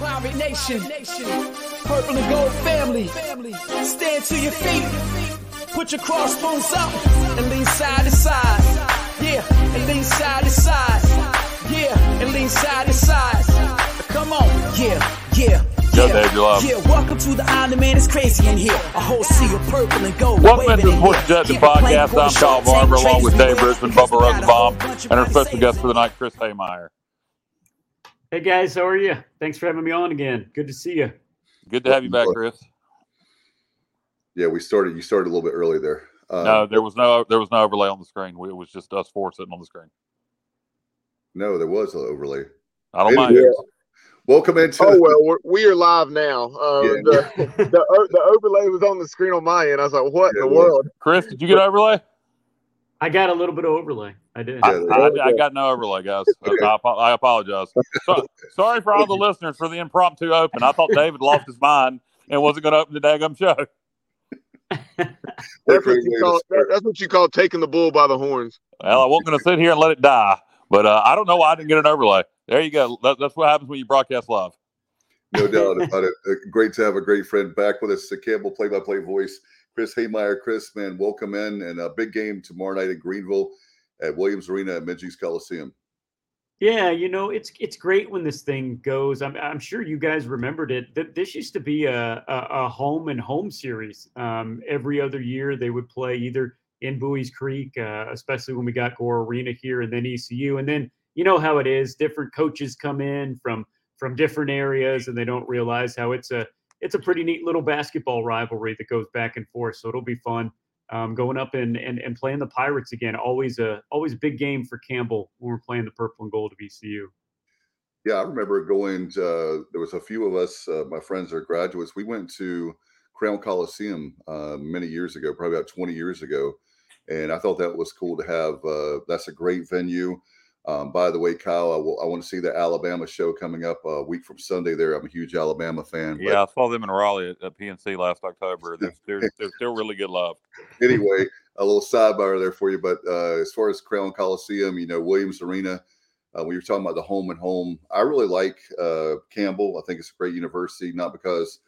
Pirate Nation, purple and gold family. Stand to your feet. Put your crossbones up and lean side to side. Yeah, and lean side to side. Yeah, and lean side to side. Come on, yeah, yeah. Yeah, Dave, you love. Yeah, welcome to the island, man. It's crazy in here. A whole sea of purple and gold. Welcome into the in Sports here. Judging Keep it playing Podcast. I'm Kyle Barber along with Dave Brisbane, Bubba we got a whole Rosenbaum, and our special guest for the night, Chris Hemeyer. Hey guys, how are you? Thanks for having me on again. Good to see you. Good to have you back, Chris. Yeah, we started. You started a little bit early there. Um, No, there was no there was no overlay on the screen. We- It was just us four sitting on the screen. no, there was an overlay. I don't mind. Anyway, Welcome into. Oh well, we're, we are live now. Uh, Yeah. the, the the overlay was on the screen on my end. I was like, "What Yeah, in the world?" Chris, did you get overlay? I got a little bit of overlay. I did. I, I, I got no overlay, guys. I, I, I apologize. So, sorry for all the listeners for the impromptu open. I thought David lost his mind and wasn't going to open the daggum show. That's what, you call, that's what you call taking the bull by the horns. Well, I wasn't going to sit here and let it die, but uh, I don't know why I didn't get an overlay. There you go. That, that's what happens when you broadcast live. No doubt about it. Uh, Great to have a great friend back with us, the Campbell play-by-play voice, Chris Hemeyer. Chris, man, welcome in, and a big game tomorrow night in Greenville at Williams Arena at Minges Coliseum. Yeah, you know, it's it's great when this thing goes. I'm I'm sure you guys remembered it. That This used to be a a, a home and home series. Um, every other year they would play either in Buies Creek, uh, especially when we got Gore Arena here, and then ECU, and then you know how it is. Different coaches come in from from different areas, and they don't realize how it's a it's a pretty neat little basketball rivalry that goes back and forth. So it'll be fun. Um, going up and, and and playing the Pirates again. Always a always a big game for Campbell when we're playing the purple and gold of ECU. Yeah, I remember going. To, there was a few of us, uh, my friends are graduates. We went to Crown Coliseum uh, many years ago, probably about 20 years ago, and I thought that was cool to have. Uh, that's a great venue. Um, by the way, Kyle, I, will, I want to see the Alabama show coming up a week from Sunday. There, I'm a huge Alabama fan. Yeah, I saw them in Raleigh at, at PNC last October. They're, they're, they're still really good love. Anyway, a little sidebar there for you. But uh, as far as Crown Coliseum, you know, Williams Arena. Uh, when you're talking about the home and home, I really like uh, Campbell. I think it's a great university, not because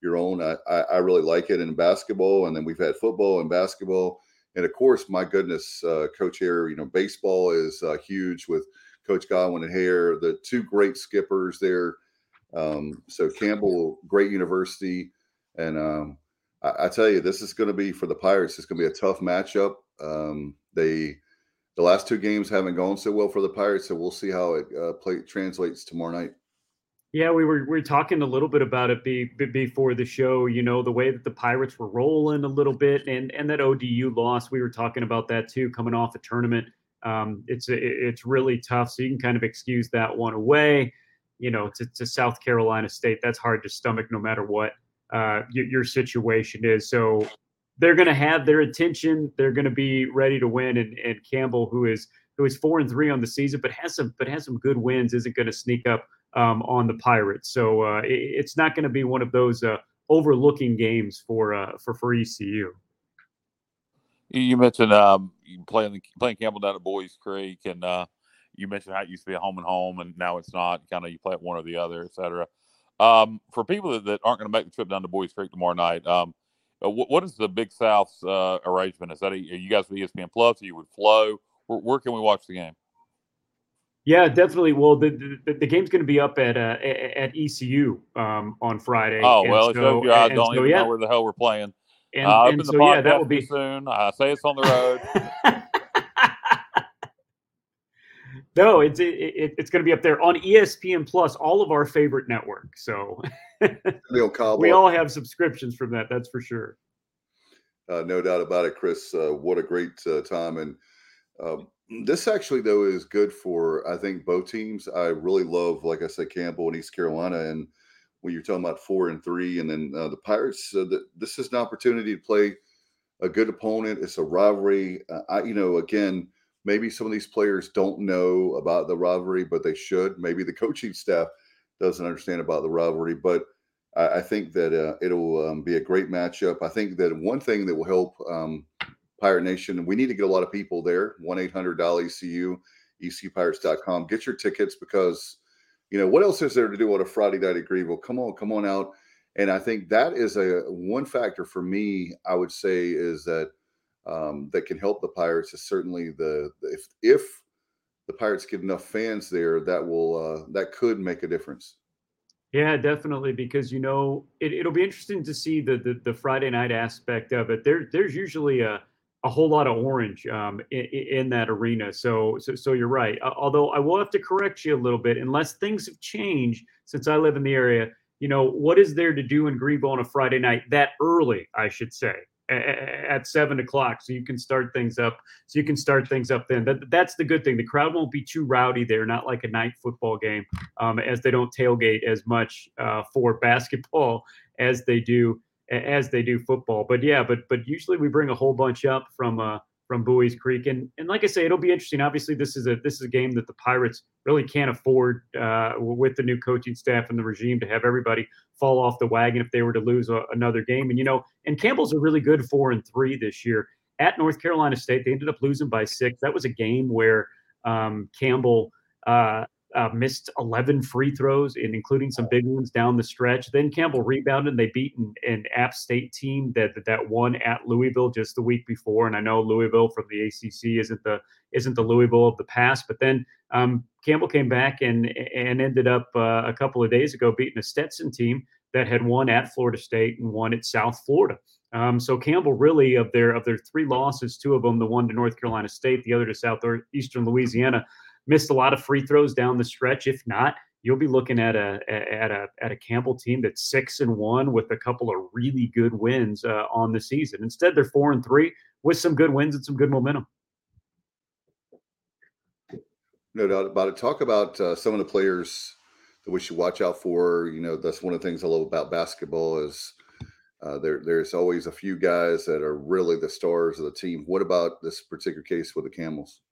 your own. I, I, I really like it in basketball, and then we've had football and basketball, and of course, my goodness, uh, Coach Hare. You know, baseball is uh, huge with Coach Godwin and Hare, the two great skippers there. Um, so Campbell, great university, and um, I, I tell you, this is going to be for the Pirates. It's going to be a tough matchup. Um, they the last two games haven't gone so well for the Pirates, so we'll see how it uh, play, translates tomorrow night. Yeah, we were we were talking a little bit about it be, be- before the show. You know, the way that the Pirates were rolling a little bit, and and that ODU loss. We were talking about that too, coming off a tournament. Um, it's it's really tough, so you can kind of excuse that one away. You know, to, to South Carolina State, that's hard to stomach, no matter what uh, your, your situation is. So they're going to have their attention. They're going to be ready to win. And, and Campbell, who is who is four and three on the season, but has some but has some good wins, isn't going to sneak up um, on the Pirates. So uh, it, it's not going to be one of those uh, overlooking games for uh, for for ECU. You- mentioned um, playing playing Campbell down at Buies Creek, and uh, you mentioned how it used to be a home and home, and now it's not. Kind of you play at one or the other, et cetera. Um, for people that, that aren't going to make the trip down to Buies Creek tomorrow night, um, uh, what, what is the Big South's uh, arrangement? Is that a, are you guys with ESPN Plus? Are you would Flow? Where, where can we watch the game? Yeah, definitely. Well, the the, the game's going to be up at uh, at ECU um, on Friday. Oh And well, so- shows you I don't so, even yeah, know where the hell we're playing. and, uh, and so yeah, that will be soon. I say it's on the road. no, it's it, it, it's going to be up there on ESPN Plus, all of our favorite network. So we all have subscriptions from that. That's for sure. uh, no doubt about it, Chris. Uh, what a great uh, time! And um, this actually, though, is good for I think both teams. I really love, like I said, Campbell and East Carolina, and when you're talking about four and three, and then uh, the Pirates, uh, this is an opportunity to play a good opponent. It's a rivalry. Uh, I, you know, again, maybe some of these players don't know about the rivalry, but they should. Maybe the coaching staff doesn't understand about the rivalry, but I, I think that uh, it'll um, be a great matchup. I think that one thing that will help um, Pirate Nation, we need to get a lot of people there. One eight hundred ECU, ECUPirates.com. Get your tickets because You know, what else is there to do on a Friday night at Greenville? Come on, come on out. And I think that is a one factor for me. I would say is that um, that can help the Pirates is certainly the if if the Pirates get enough fans there, that will uh, that could make a difference. Yeah, definitely, because you know it, will be interesting to see the, the, the Friday night aspect of it. There there's usually a a whole lot of orange um, in, in, that arena. So, so so you're right. Although I will have to correct you a little bit, unless things have changed since I live in the area. You know what is there to do in Greenville on a Friday night that early? I should say at seven o'clock, so you can start things up. So you can start things up then. That, that's the good thing. The crowd won't be too rowdy there, not like a night football game, um, as they don't tailgate as much uh, for basketball as they do as they do football. But yeah, but but usually we bring a whole bunch up from uh, from Buies Creek. And and like I say, it'll be interesting. Obviously, this is a this is a game that the Pirates really can't afford uh, with the new coaching staff and the regime to have everybody fall off the wagon if they were to lose a, another game. And you know, and Campbell's a really good four and three this year at North Carolina State. They ended up losing by six. That was a game where um, Campbell. Uh, uh, missed 11 free throws, and including some big ones down the stretch. Then Campbell rebounded. And they beat an, an, App State team that that won at Louisville just the week before. And I know Louisville from the ACC isn't the isn't the Louisville of the past, but then um, Campbell came back and and ended up uh, a couple of days ago beating a Stetson team that had won at Florida State and won at South Florida. Um, so Campbell really of their of their three losses, two of them the one to North Carolina State, the other to Southeastern Louisiana missed a lot of free throws down the stretch. If not, you'll be looking at a at a at a Campbell team that's six and one with a couple of really good wins uh, on the season. Instead, they're four and three with some good wins and some good momentum. No doubt about it. Talk about uh, some of the players that we should watch out for. You know, that's one of the things I love about basketball is uh, there. There's always a few guys that are really the stars of the team. What about this particular case with the Camels?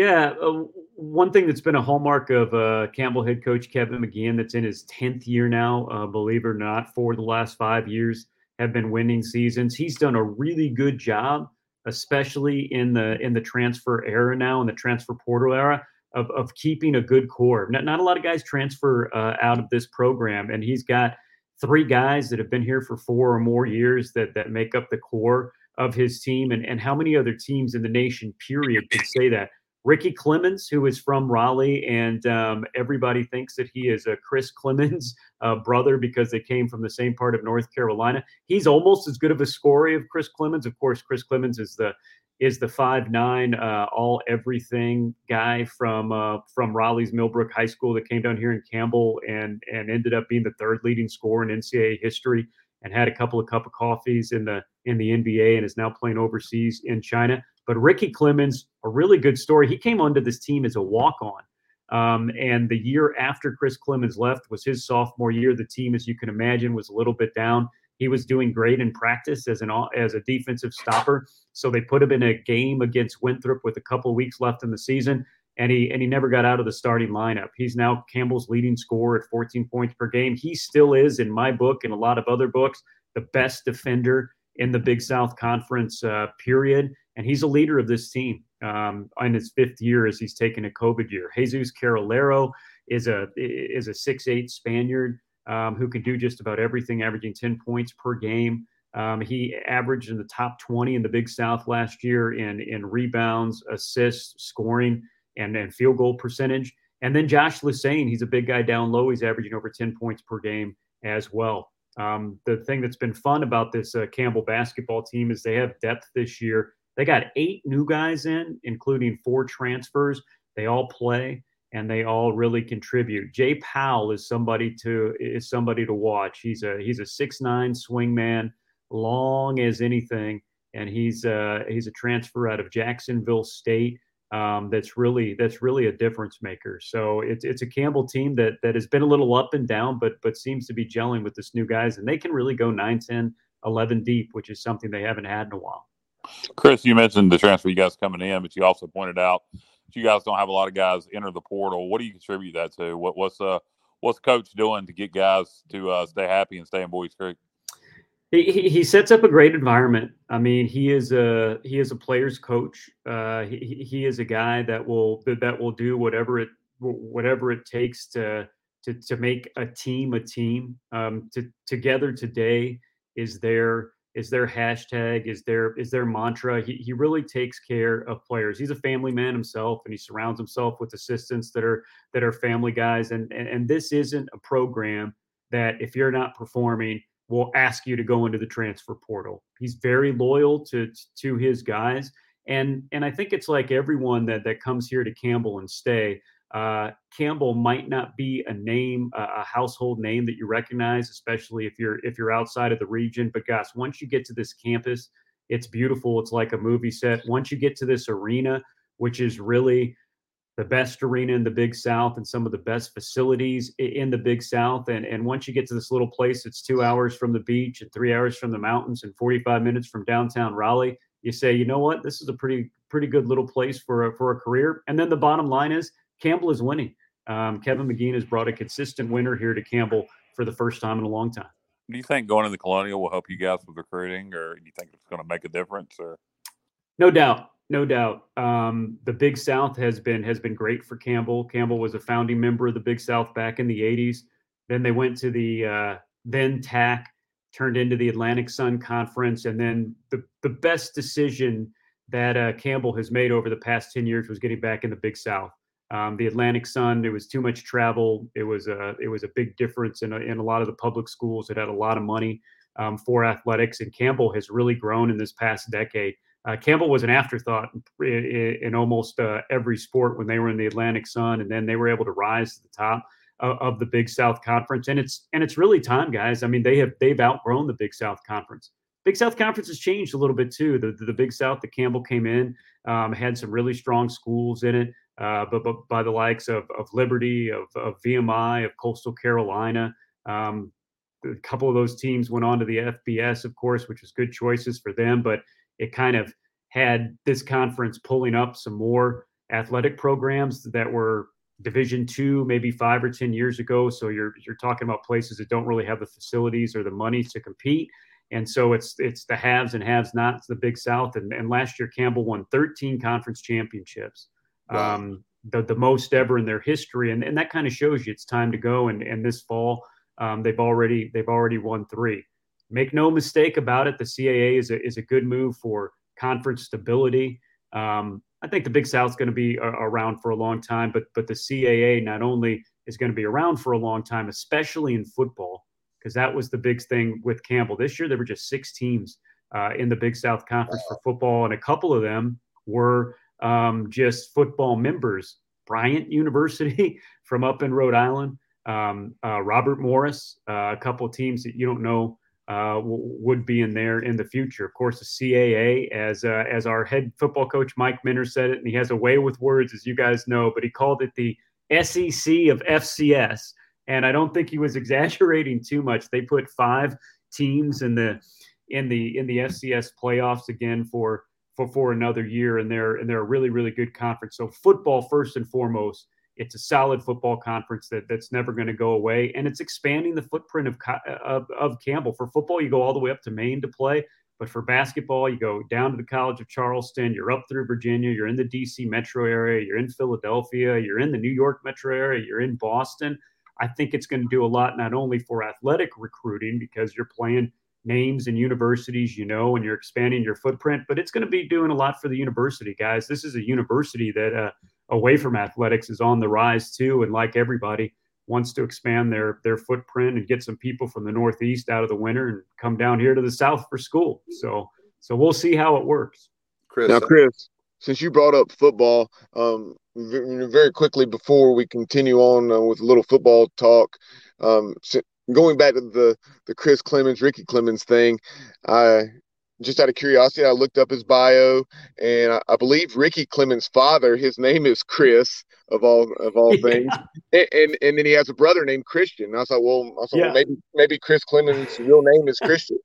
Yeah, uh, one thing that's been a hallmark of uh, Campbell head coach Kevin McGeehan, that's in his tenth year now, uh, believe it or not, for the last five years have been winning seasons. He's done a really good job, especially in the in the transfer era now, in the transfer portal era, of of keeping a good core. Not, not a lot of guys transfer uh, out of this program, and he's got three guys that have been here for four or more years that that make up the core of his team. And and how many other teams in the nation, period, could say that? Ricky Clemons, who is from Raleigh, and um, everybody thinks that he is a Chris Clemons uh, brother because they came from the same part of North Carolina. He's almost as good of a scorer of Chris Clemons. Of course, Chris Clemons is the is the five nine uh, all everything guy from uh, from Raleigh's Millbrook High School that came down here in Campbell and and ended up being the third leading scorer in NCAA history and had a couple of cup of coffees in the in the NBA and is now playing overseas in China. But Ricky Clemons, a really good story. He came onto this team as a walk on. Um, and the year after Chris Clemons left was his sophomore year. The team, as you can imagine, was a little bit down. He was doing great in practice as an as a defensive stopper. So they put him in a game against Winthrop with a couple weeks left in the season, and he and he never got out of the starting lineup. He's now Campbell's leading scorer at 14 points per game. He still is, in my book and a lot of other books, the best defender in the Big South Conference. Uh, period and he's a leader of this team um, in his fifth year as he's taken a COVID year. Jesus Carralero is a is a six eight Spaniard um, who can do just about everything, averaging ten points per game. Um, he averaged in the top 20 in the Big South last year in in rebounds, assists, scoring, and, and field goal percentage. And then Josh Lusane, he's a big guy down low. He's averaging over 10 points per game as well. Um, the thing that's been fun about this uh, Campbell basketball team is they have depth this year they got eight new guys in, including four transfers. They all play and they all really contribute. Jay Powell is somebody to is somebody to watch. He's a he's a six nine swing man, long as anything, and he's uh he's a transfer out of Jacksonville State. Um, that's really that's really a difference maker. So it's it's a Campbell team that that has been a little up and down, but but seems to be gelling with this new guys, and they can really go 9, 10, 11 deep, which is something they haven't had in a while. Chris, you mentioned the transfer you guys coming in, but you also pointed out that you guys don't have a lot of guys enter the portal. What do you contribute that to? What, what's uh what's coach doing to get guys to uh, stay happy and stay in Buies Creek? He, he sets up a great environment. I mean, he is a he is a player's coach. Uh, he, he is a guy that will that will do whatever it whatever it takes to to to make a team a team. Um, to together today is their is their hashtag is their is their mantra. He he really takes care of players. He's a family man himself, and he surrounds himself with assistants that are that are family guys. And and, and this isn't a program that if you're not performing will ask you to go into the transfer portal. He's very loyal to to his guys, and and I think it's like everyone that that comes here to Campbell and stay. Uh, Campbell might not be a name, a household name that you recognize, especially if you're if you're outside of the region. But guys, once you get to this campus, it's beautiful. It's like a movie set. Once you get to this arena, which is really the best arena in the Big South and some of the best facilities in the Big South. And, and once you get to this little place, it's two hours from the beach and three hours from the mountains and 45 minutes from downtown Raleigh. You say, you know what, this is a pretty pretty good little place for a, for a career. And then the bottom line is Campbell is winning. Um, Kevin McGeehan has brought a consistent winner here to Campbell for the first time in a long time. Do you think going to the Colonial will help you guys with recruiting, or do you think it's going to make a difference? Or no doubt, no doubt. Um, the Big South has been has been great for Campbell. Campbell was a founding member of the Big South back in the '80s. Then they went to the uh, then TAC, turned into the Atlantic Sun Conference, and then the the best decision that uh, Campbell has made over the past ten years was getting back in the Big South. Um, the Atlantic Sun, it was too much travel. It was a it was a big difference in a, in a lot of the public schools that had a lot of money um, for athletics, and Campbell has really grown in this past decade. Uh, Campbell was an afterthought in, in almost uh, every sport when they were in the Atlantic Sun, and then they were able to rise to the top of, of, the Big South Conference. And it's and it's really time, guys. I mean, they have they've outgrown the Big South Conference. Big South Conference has changed a little bit too. The the, the Big South that Campbell came in um, had some really strong schools in it, uh, but, but by the likes of of Liberty, of, of VMI, of Coastal Carolina. Um, a couple of those teams went on to the FBS, of course, which was good choices for them. But it kind of had this conference pulling up some more athletic programs that were division two maybe five or ten years ago so you're you're talking about places that don't really have the facilities or the money to compete and so it's it's the haves and haves nots the big south and, and last year campbell won 13 conference championships wow. um, the, the most ever in their history and, and that kind of shows you it's time to go and, and this fall um, they've already they've already won three make no mistake about it, the CAA is a, is a good move for conference stability. Um, I think the Big South's going to be a, around for a long time, but but the CAA not only is going to be around for a long time, especially in football, because that was the big thing with Campbell this year. There were just six teams uh, in the Big South Conference for football, and a couple of them were um, just football members. Bryant University from up in Rhode Island, um, uh, Robert Morris, uh, a couple teams that you don't know uh, w- would be in there in the future. Of course, the CAA, as uh, as our head football coach Mike Minter said it, and he has a way with words, as you guys know, but he called it the SEC of FCS, and I don't think he was exaggerating too much. They put five teams in the in the in the FCS playoffs again for for for another year, and they're and they're a really really good conference. So football first and foremost it's a solid football conference that, that's never going to go away, and it's expanding the footprint of, of, of Campbell. For football, you go all the way up to Maine to play, but for basketball, you go down to the College of Charleston, you're up through Virginia, you're in the DC metro area, you're in Philadelphia, you're in the New York metro area, you're in Boston. I think it's going to do a lot not only for athletic recruiting because you're playing names and universities you know and you're expanding your footprint but it's going to be doing a lot for the university guys this is a university that uh, away from athletics is on the rise too, and like everybody, wants to expand their their footprint and get some people from the Northeast out of the winter and come down here to the South for school. So so we'll see how it works. Chris, now, Chris, since you brought up football, um, very quickly before we continue on uh, with a little football talk, um, going back to the the Chris Clemons, Ricky Clemons thing, I just out of curiosity, I looked up his bio, and I, I, believe Ricky Clemons' father, his name is Chris of all of all yeah. things, and, and, and then he has a brother named Christian. And I was like, well, I was like, yeah. well, maybe maybe Chris Clemons' real name is Christian.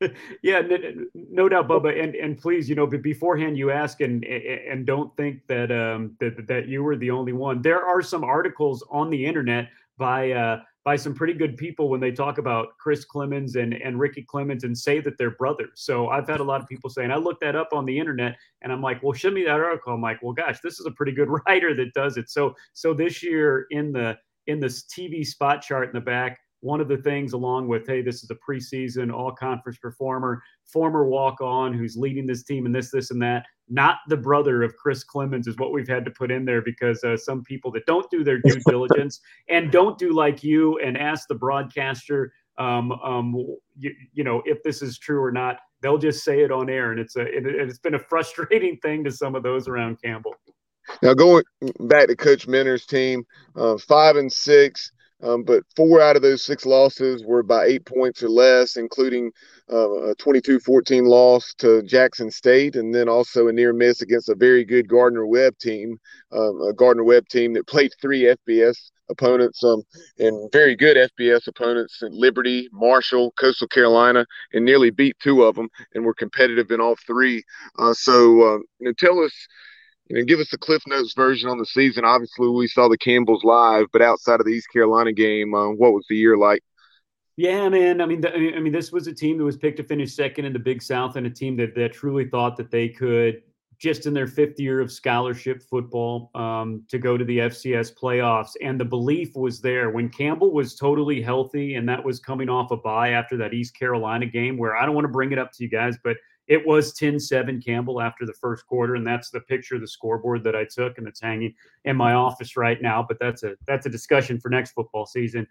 yeah, no, no, doubt, Bubba, and and please, you know, but beforehand, you ask and and don't think that um that that you were the only one. There are some articles on the internet by uh by some pretty good people when they talk about Chris Clemons and, and Ricky Clemons and say that they're brothers. So I've had a lot of people saying, I looked that up on the internet and I'm like, well, show me that article. I'm like, well, gosh, this is a pretty good writer that does it. So, so this year in the, in this TV spot chart in the back, one of the things along with hey this is a preseason all conference performer former walk on who's leading this team and this this and that not the brother of chris Clemons is what we've had to put in there because uh, some people that don't do their due diligence and don't do like you and ask the broadcaster um, um, you, you, know if this is true or not they'll just say it on air. And it's a it, it's been a frustrating thing to some of those around campbell. Now going back to coach minter's team uh, five and six um, but four out of those six losses were by eight points or less, including uh, a 22 14 loss to Jackson State, and then also a near miss against a very good Gardner Webb team, um, a Gardner Webb team that played three FBS opponents um, and very good FBS opponents at Liberty, Marshall, Coastal Carolina, and nearly beat two of them and were competitive in all three. Uh, so, uh, you know, tell us know, give us the Cliff Notes version on the season. Obviously, we saw the Campbells live, but outside of the East Carolina game, uh, what was the year like? Yeah, man. I mean, the, I mean, this was a team that was picked to finish second in the Big South, and a team that that truly thought that they could, just in their fifth year of scholarship football, um, to go to the FCS playoffs. And the belief was there when Campbell was totally healthy, and that was coming off a bye after that East Carolina game. Where I don't want to bring it up to you guys, but it was 10-7 Campbell after the first quarter, and that's the picture of the scoreboard that I took, and it's hanging in my office right now. But that's a that's a discussion for next football season.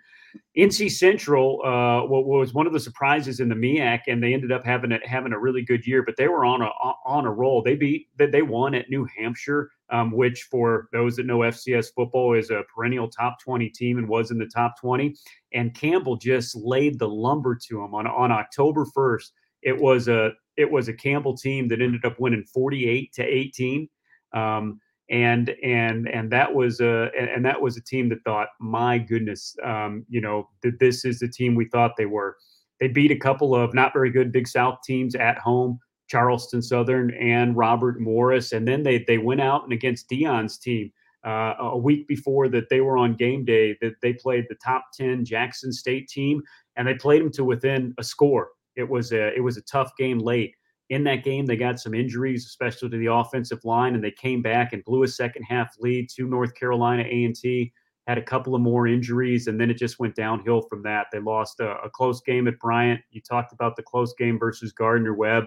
NC Central uh, was one of the surprises in the MEAC, and they ended up having a, having a really good year. But they were on a on a roll. They beat they won at New Hampshire, um, which for those that know FCS football is a perennial top 20 team and was in the top 20. And Campbell just laid the lumber to them on on October 1st. It was a it was a Campbell team that ended up winning 48 to 18. Um, and and and that was a and that was a team that thought, my goodness, um, you know, that this is the team we thought they were. They beat a couple of not very good Big South teams at home, Charleston Southern and Robert Morris, and then they they went out and against Deion's team uh, a week before that they were on game day that they played the top 10 Jackson State team and they played them to within a score it was a it was a tough game late. In that game, they got some injuries, especially to the offensive line, and they came back and blew a second half lead to North Carolina A and T. Had a couple of more injuries, and then it just went downhill from that. They lost a, a close game at Bryant. You talked about the close game versus Gardner Webb.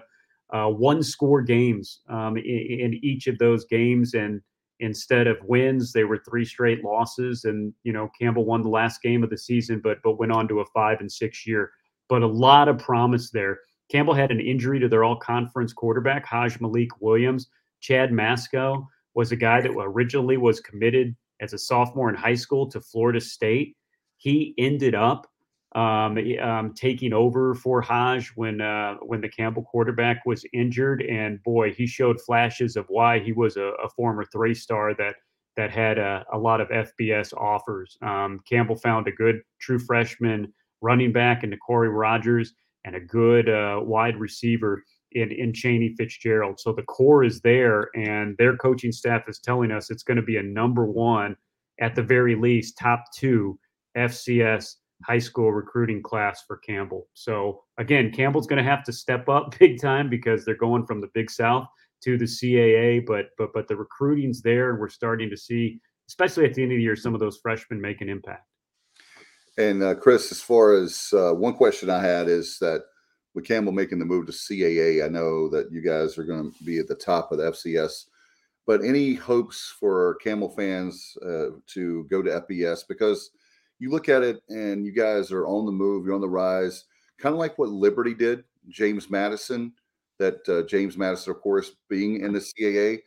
Uh, one score games um, in, in each of those games, and instead of wins, they were three straight losses. And you know, Campbell won the last game of the season, but but went on to a five and six year but a lot of promise there. Campbell had an injury to their all conference quarterback, Haj Malik Williams. Chad Mascoe was a guy that originally was committed as a sophomore in high school to Florida State. He ended up um, um, taking over for Haj when uh, when the Campbell quarterback was injured, and boy, he showed flashes of why he was a, a former three star that that had a, a lot of FBS offers. Um, Campbell found a good true freshman running back into Corey Rogers and a good uh, wide receiver in, in Chaney Fitzgerald. So the core is there, and their coaching staff is telling us it's going to be a number one, at the very least, top two FCS high school recruiting class for Campbell. So again, Campbell's going to have to step up big time because they're going from the Big South to the CAA, but but but the recruiting's there, and we're starting to see, especially at the end of the year, some of those freshmen make an impact. And uh, Chris, as far as uh, one question I had is that with Campbell making the move to CAA, I know that you guys are going to be at the top of the FCS. But any hopes for Campbell fans uh, to go to FBS? Because you look at it and you guys are on the move, you're on the rise, kind of like what Liberty did, James Madison, that uh, James Madison, of course, being in the CAA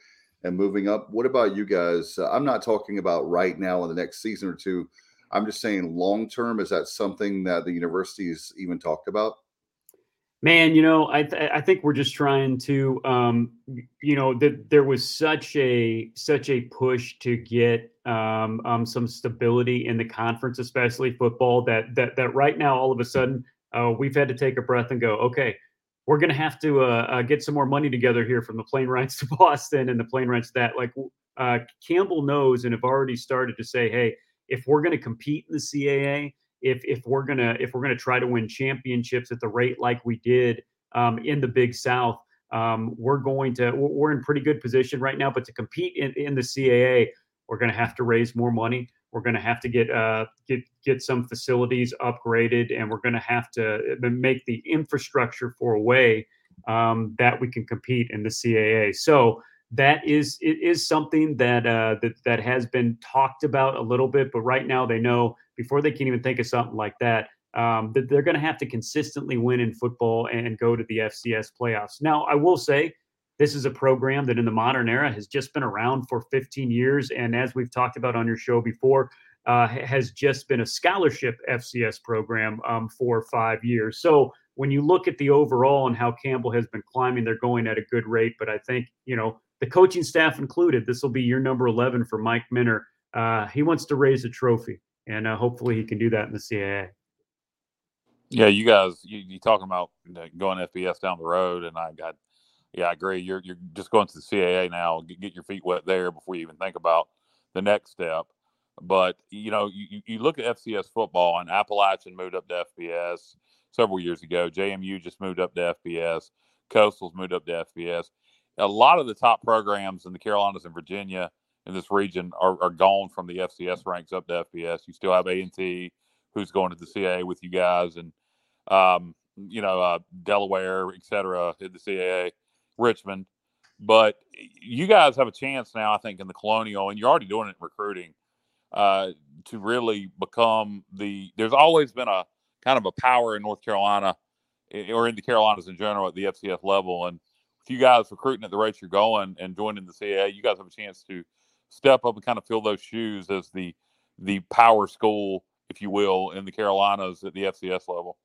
and moving up. What about you guys? Uh, I'm not talking about right now in the next season or two I'm just saying, long term, is that something that the universities even talked about? Man, you know, I th- I think we're just trying to, um, you know, that there was such a such a push to get um, um, some stability in the conference, especially football. That that that right now, all of a sudden, uh, we've had to take a breath and go, okay, we're going to have to uh, uh, get some more money together here from the plane rides to Boston and the plane rides that. Like uh, Campbell knows and have already started to say, hey if we're going to compete in the CAA, if if we're gonna if we're gonna try to win championships at the rate like we did um, in the Big South, um, we're going to we're in pretty good position right now. But to compete in, in the CAA, we're going to have to raise more money. We're going to have to get uh, get get some facilities upgraded, and we're going to have to uh, make the infrastructure for a way um, that we can compete in the CAA. So that is it is something that uh, that that has been talked about a little bit, but right now they know before they can even think of something like that um, that they're going to have to consistently win in football and go to the FCS playoffs. Now, I will say this is a program that in the modern era has just been around for 15 years, and as we've talked about on your show before, uh, has just been a scholarship FCS program um, for five years. So when you look at the overall and how Campbell has been climbing, they're going at a good rate. But I think you know the coaching staff included. This will be year number 11 for Mike Minter. Uh, he wants to raise a trophy, and uh, hopefully he can do that in the CAA. Yeah, you guys, you, you talking about going FBS down the road, and I got, yeah, I agree. You're you're just going to the CAA now. Get, get your feet wet there before you even think about the next step. But you know, you, you look at FCS football, and Appalachian moved up to FBS several years ago. JMU just moved up to FBS. Coastal's moved up to FBS. A lot of the top programs in the Carolinas and Virginia in this region are, are gone from the FCS ranks up to FBS. You still have A and T, who's going to the CAA with you guys, and um, you know, uh, Delaware, et cetera, in the CAA, Richmond. But you guys have a chance now, I think, in the Colonial, and you're already doing it in recruiting, uh, to really become the. There's always been a kind of a power in North Carolina or in the Carolinas in general at the FCS level. And if you guys recruiting at the rate you're going and joining the CAA, you guys have a chance to step up and kind of fill those shoes as the the power school, if you will, in the Carolinas at the FCS level.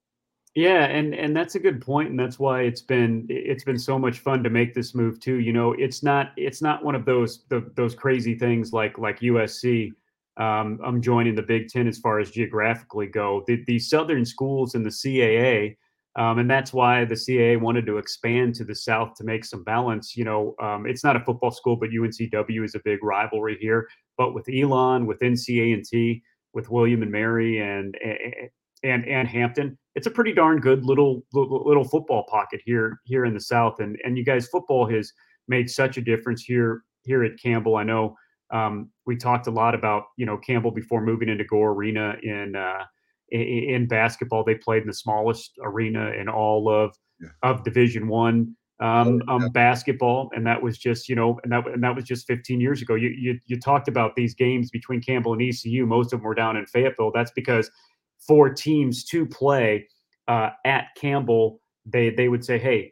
Yeah, and and that's a good point, and that's why it's been it's been so much fun to make this move too. You know, it's not it's not one of those the, those crazy things like like USC. Um, I'm joining the Big Ten as far as geographically go. The, the southern schools in the CAA, um, and that's why the CAA wanted to expand to the south to make some balance. You know, um, it's not a football school, but UNCW is a big rivalry here. But with Elon, with NCA and T, with William and Mary, and and and Hampton. It's a pretty darn good little little football pocket here here in the South. And and you guys, football has made such a difference here here at Campbell. I know um, we talked a lot about you know Campbell before moving into Gore Arena in uh, in, in, basketball. They played in the smallest arena in all of yeah. of Division One um, oh, um, yeah. basketball, and that was just you know, and that and that was just 15 years ago. You, you you talked about these games between Campbell and ECU. Most of them were down in Fayetteville. That's because for teams to play uh, at Campbell, they they would say, "Hey,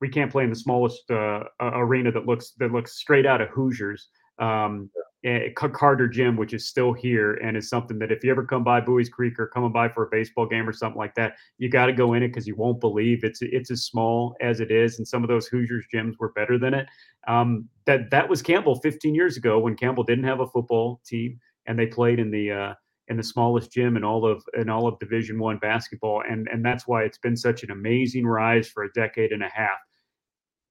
we can't play in the smallest uh, arena that looks that looks straight out of Hoosiers." Um, Carter Gym, which is still here, and is something that if you ever come by Buies Creek or coming by for a baseball game or something like that, you got to go in it because you won't believe it's it's as small as it is, and some of those Hoosiers gyms were better than it. Um, that that was Campbell 15 years ago when Campbell didn't have a football team and they played in the uh, in the smallest gym in all of in all of division one basketball and and that's why it's been such an amazing rise for a decade and a half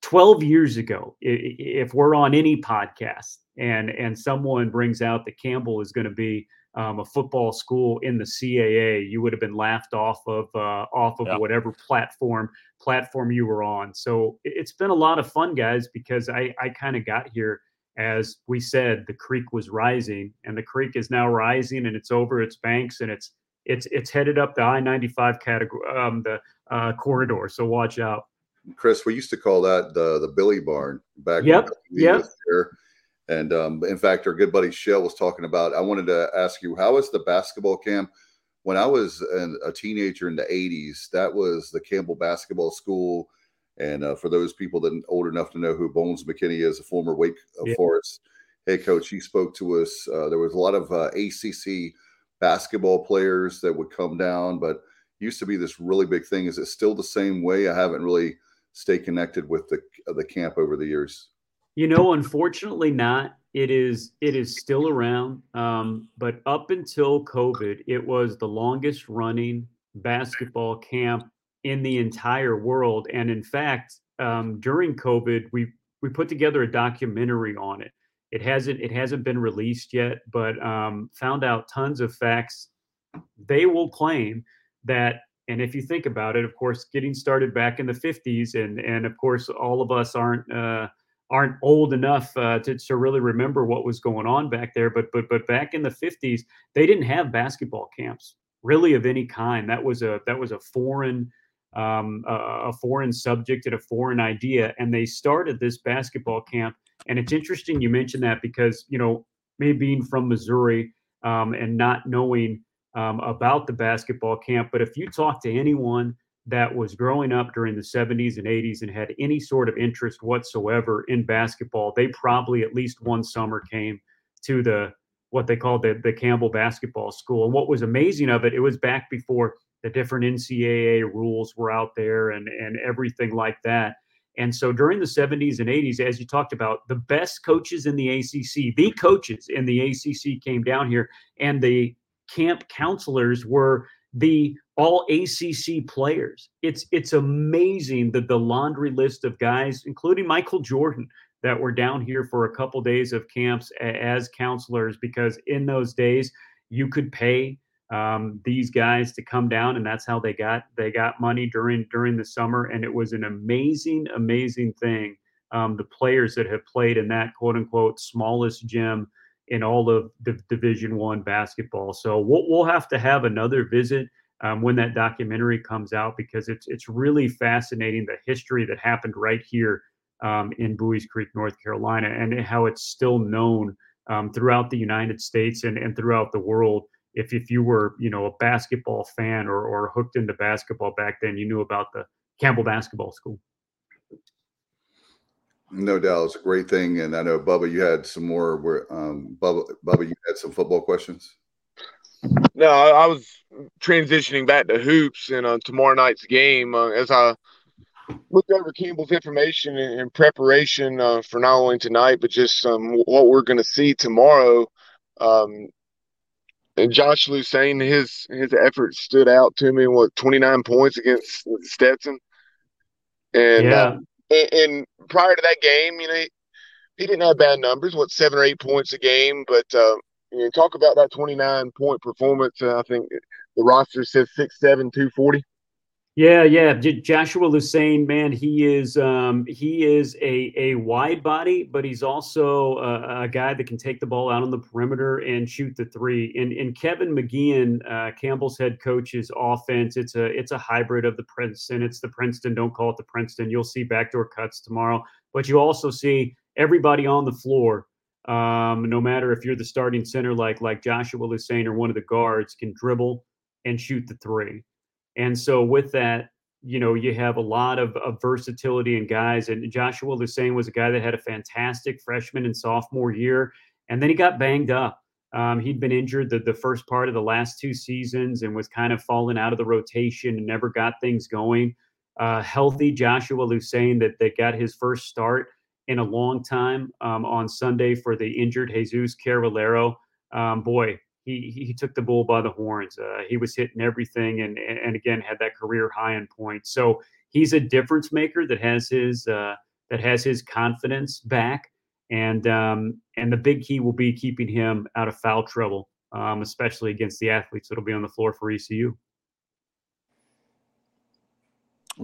12 years ago if we're on any podcast and and someone brings out that campbell is going to be um, a football school in the caa you would have been laughed off of uh, off of yeah. whatever platform platform you were on so it's been a lot of fun guys because i i kind of got here as we said, the creek was rising, and the creek is now rising, and it's over its banks, and it's it's it's headed up the I ninety five category, um, the uh, corridor. So watch out. Chris, we used to call that the the Billy Barn back. Yep. Yep. And um, in fact, our good buddy Shell was talking about. I wanted to ask you, how was the basketball camp? When I was an, a teenager in the '80s, that was the Campbell Basketball School and uh, for those people that are old enough to know who Bones McKinney is, a former Wake yeah. Forest head coach, he spoke to us. Uh, there was a lot of uh, ACC basketball players that would come down, but used to be this really big thing. Is it still the same way? I haven't really stayed connected with the the camp over the years. You know, unfortunately, not. It is it is still around, um, but up until COVID, it was the longest running basketball camp in the entire world. And in fact, um, during COVID, we we put together a documentary on it. It hasn't it hasn't been released yet, but um, found out tons of facts. They will claim that, and if you think about it, of course, getting started back in the 50s, and and of course, all of us aren't uh, aren't old enough uh, to, to really remember what was going on back there. But but but back in the 50s, they didn't have basketball camps really of any kind. That was a that was a foreign um, a, a foreign subject and a foreign idea, and they started this basketball camp. And it's interesting you mentioned that because you know me being from Missouri um, and not knowing um, about the basketball camp, but if you talk to anyone that was growing up during the 70s and 80s and had any sort of interest whatsoever in basketball, they probably at least one summer came to the what they called the, the Campbell Basketball School. And what was amazing of it, it was back before the different NCAA rules were out there and, and everything like that. And so during the 70s and 80s, as you talked about, the best coaches in the ACC, the coaches in the ACC came down here, and the camp counselors were the all ACC players. It's it's amazing that the laundry list of guys, including Michael Jordan, that were down here for a couple days of camps as counselors, because in those days you could pay um, these guys to come down, and that's how they got they got money during during the summer, and it was an amazing, amazing thing. Um, the players that have played in that quote unquote smallest gym in all of the Division One basketball. So we'll, we'll have to have another visit um, when that documentary comes out because it's it's really fascinating the history that happened right here um, in Buies Creek, North Carolina, and how it's still known um, throughout the United States and, and throughout the world. If if you were you know a basketball fan or or hooked into basketball back then, you knew about the Campbell Basketball School. No doubt, it's a great thing, and I know Bubba, you had some more. Where um, Bubba, Bubba, you had some football questions. No, I was transitioning back to hoops and uh, tomorrow night's game. Uh, as I looked over Campbell's information in, in preparation uh, for not only tonight but just um, what we're going to see tomorrow. Um, and Josh saying his his effort stood out to me. What twenty nine points against Stetson, and yeah. Uh, and, and, prior to that game, you know, he, he, didn't have bad numbers. What seven or eight points a game, but uh, you know, talk about that twenty nine point performance. Uh, I think the roster says six seven two forty. Yeah, yeah. Joshua Lusane, man, he is um, he is a a wide body, but he's also a, a, guy that can take the ball out on the perimeter and shoot the three. And and Kevin McGeehan, uh, Campbell's head coach's offense, it's a it's a hybrid of the Princeton. It's the Princeton. Don't call it the Princeton. You'll see backdoor cuts tomorrow, but you also see everybody on the floor. Um, no matter if you're the starting center like like Joshua Lusane or one of the guards, can dribble and shoot the three. And so with that, you know, you have a lot of, of versatility in guys. And Joshua Lusane was a guy that had a fantastic freshman and sophomore year, and then he got banged up. Um, he'd been injured the, the first part of the last two seasons and was kind of falling out of the rotation and never got things going. Uh, healthy Joshua Lusane that, that got his first start in a long time um, on Sunday for the injured Jesus Carralero. Um, boy, he he took the bull by the horns. Uh, he was hitting everything, and and again had that career high in points. So he's a difference maker that has his uh, that has his confidence back, and um, and the big key will be keeping him out of foul trouble, um, especially against the athletes that'll be on the floor for ECU.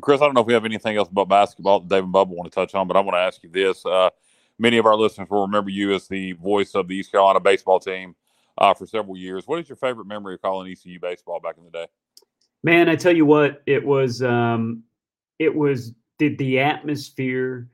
Chris, I don't know if we have anything else about basketball that Dave and Bubba want to touch on, but I want to ask you this. Uh, many of our listeners will remember you as the voice of the East Carolina baseball team uh, for several years. What is your favorite memory of calling ECU baseball back in the day? Man, I tell you what, it was um, it was the, the atmosphere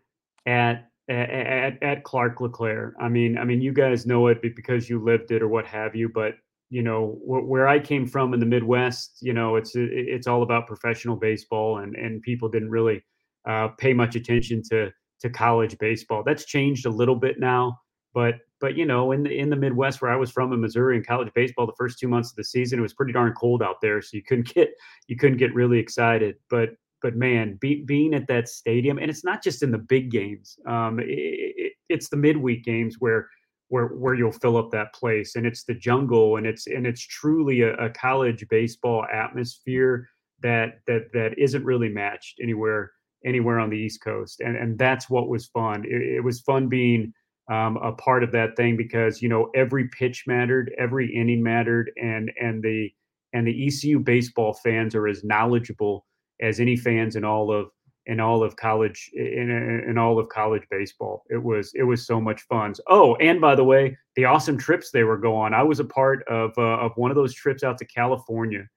at at, at Clark LeClair. I mean, I mean, you guys know it because you lived it or what have you. But you know, where I came from in the Midwest, you know, it's it's all about professional baseball, and and people didn't really uh, pay much attention to to college baseball. That's changed a little bit now. But but you know, in the in the Midwest where I was from in Missouri in college baseball, the first two months of the season, it was pretty darn cold out there, so you couldn't get you couldn't get really excited. But but man, be, being at that stadium, and it's not just in the big games. Um, it, it, it's the midweek games where where where you'll fill up that place, and it's the jungle, and it's and it's truly a, a college baseball atmosphere that that that isn't really matched anywhere anywhere on the East Coast, and and that's what was fun. It, it was fun being um, a part of that thing because you know every pitch mattered, every inning mattered, and and the and the ECU baseball fans are as knowledgeable as any fans in all of in all of college in, in all of college baseball. It was it was so much fun. Oh, and by the way, the awesome trips they were going. I was a part of uh, of one of those trips out to California.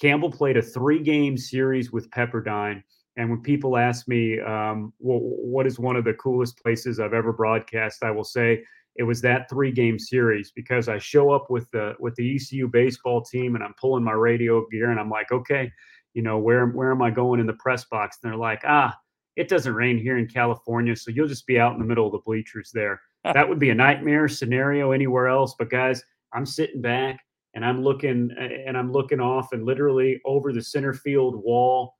Campbell played a three game series with Pepperdine. And when people ask me, um, well, what is one of the coolest places I've ever broadcast, I will say it was that three game series because I show up with the with the ECU baseball team and I'm pulling my radio gear and I'm like, okay, you know, where where am I going in the press box? And they're like, ah, it doesn't rain here in California, so you'll just be out in the middle of the bleachers there. that would be a nightmare scenario anywhere else. But guys, I'm sitting back and I'm looking and I'm looking off and literally over the center field wall,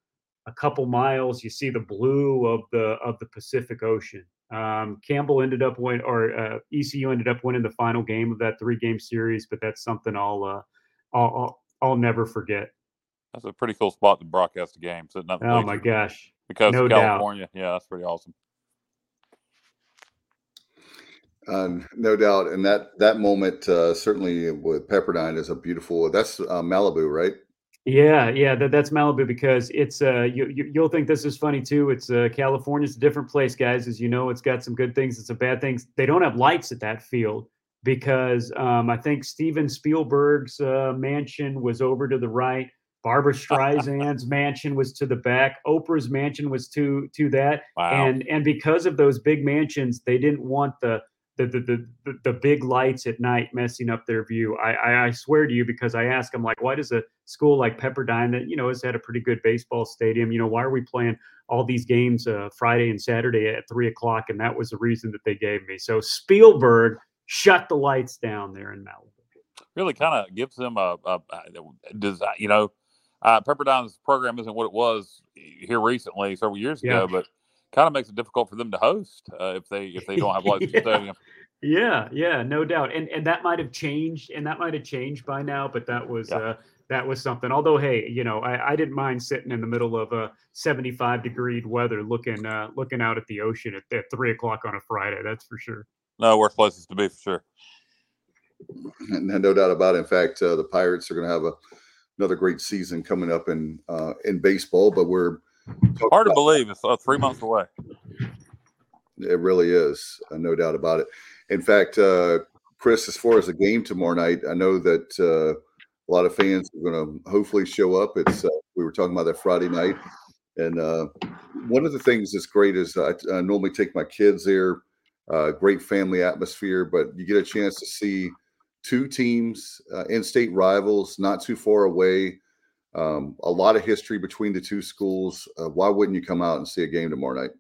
a couple miles, you see the blue of the of the Pacific Ocean. Um, Campbell ended up win or uh, ECU ended up winning the final game of that three game series, but that's something I'll uh, I'll, I'll, I'll never forget. That's a pretty cool spot to broadcast a game. Sitting up oh my gosh! Because no California, doubt. yeah, that's pretty awesome. Uh, no doubt, and that that moment uh, certainly with Pepperdine is a beautiful. That's uh, Malibu, right? Yeah, yeah, that, that's Malibu because it's uh you, you will think this is funny too. It's uh California's a different place, guys. As you know, it's got some good things, it's some bad things. They don't have lights at that field because um, I think Steven Spielberg's uh, mansion was over to the right. Barbara Streisand's mansion was to the back. Oprah's mansion was to to that. Wow. And and because of those big mansions, they didn't want the the, the the the big lights at night messing up their view. I, I, I swear to you, because I ask them like, why does a school like Pepperdine that you know has had a pretty good baseball stadium, you know, why are we playing all these games uh, Friday and Saturday at three o'clock? And that was the reason that they gave me. So Spielberg shut the lights down there in Malibu. Really, kind of gives them a, a, a design. You know, uh, Pepperdine's program isn't what it was here recently, several years ago, but kind of makes it difficult for them to host uh, if they if they don't have lights yeah. in the stadium. Yeah, yeah, no doubt, and and that might have changed, and that might have changed by now, but that was yeah. uh, that was something. Although, hey, you know, I, I didn't mind sitting in the middle of a 75 degree weather, looking uh, looking out at the ocean at, at three o'clock on a Friday. That's for sure. No, worse places to be for sure. No doubt about it. In fact, uh, the Pirates are going to have a another great season coming up in uh, in baseball. But we're hard to believe it's uh, three months away. It really is, uh, no doubt about it. In fact, uh, Chris, as far as the game tomorrow night, I know that uh, a lot of fans are going to hopefully show up. It's uh, we were talking about that Friday night, and one of the things that's great is I, I normally take my kids there. great family atmosphere, but you get a chance to see two teams, uh, in-state rivals, not too far away. Um, a lot of history between the two schools. Uh, why wouldn't you come out and see a game tomorrow night?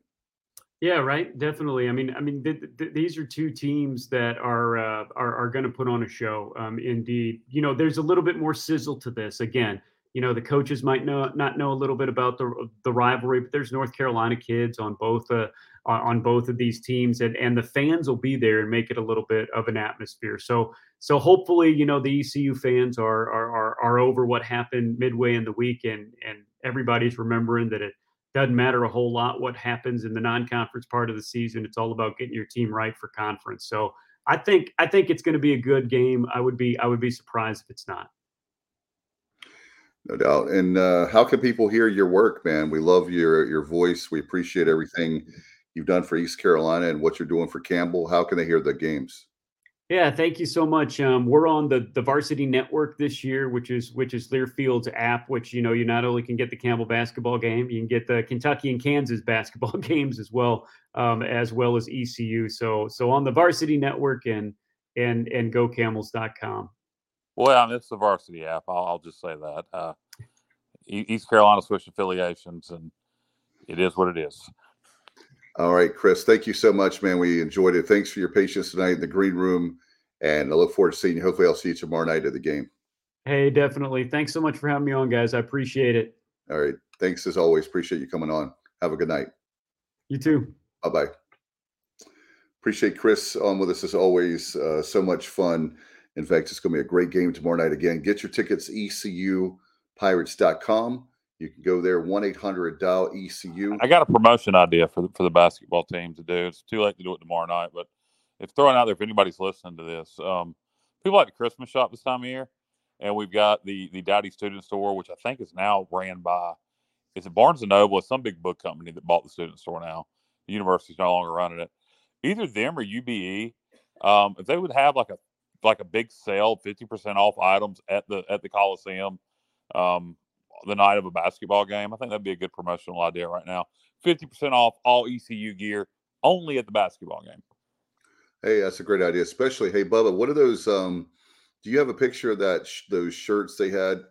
Yeah, right. Definitely. I mean, I mean, th- th- these are two teams that are uh, are, are going to put on a show. Um, indeed, you know, there's a little bit more sizzle to this. Again, you know, the coaches might know not know a little bit about the the rivalry, but there's North Carolina kids on both uh, on both of these teams, and and the fans will be there and make it a little bit of an atmosphere. So so hopefully, you know, the ECU fans are are are, are over what happened midway in the week, and and everybody's remembering that it doesn't matter a whole lot what happens in the non-conference part of the season. It's all about getting your team right for conference. So I think I think it's going to be a good game. I would be I would be surprised if it's not. No doubt. And uh, how can people hear your work, man? We love your your voice. We appreciate everything you've done for East Carolina and what you're doing for Campbell. How can they hear the games? Yeah, thank you so much. Um, we're on the the Varsity Network this year, which is which is Learfield's app. Which you know, you not only can get the Campbell basketball game, you can get the Kentucky and Kansas basketball games as well, um, as well as ECU. So so on the Varsity Network and and and GoCamels.com. Well, I mean, it's the Varsity app. I'll, I'll just say that. Uh, East Carolina switched affiliations, and it is what it is. All right, Chris, thank you so much, man. We enjoyed it. Thanks for your patience tonight in the green room. And I look forward to seeing you. Hopefully, I'll see you tomorrow night at the game. Hey, definitely. Thanks so much for having me on, guys. I appreciate it. All right. Thanks as always. Appreciate you coming on. Have a good night. You too. Bye bye. Appreciate Chris on with us as always. Uh, so much fun. In fact, it's going to be a great game tomorrow night again. Get your tickets, ecupirates.com. You can go there, 1 800 dial ECU. I got a promotion idea for the, for the basketball team to do. It's too late to do it tomorrow night, but it's throwing out there if anybody's listening to this. Um, people like the Christmas shop this time of year, and we've got the the Dowdy Student Store, which I think is now ran by is it Barnes and Noble? It's some big book company that bought the student store now. The university's no longer running it. Either them or UBE, um, if they would have like a like a big sale, fifty percent off items at the at the Coliseum, um, the night of a basketball game, I think that'd be a good promotional idea right now. Fifty percent off all ECU gear only at the basketball game. Hey, that's a great idea. Especially, hey, Bubba, what are those? Um, do you have a picture of that? Sh- those shirts they had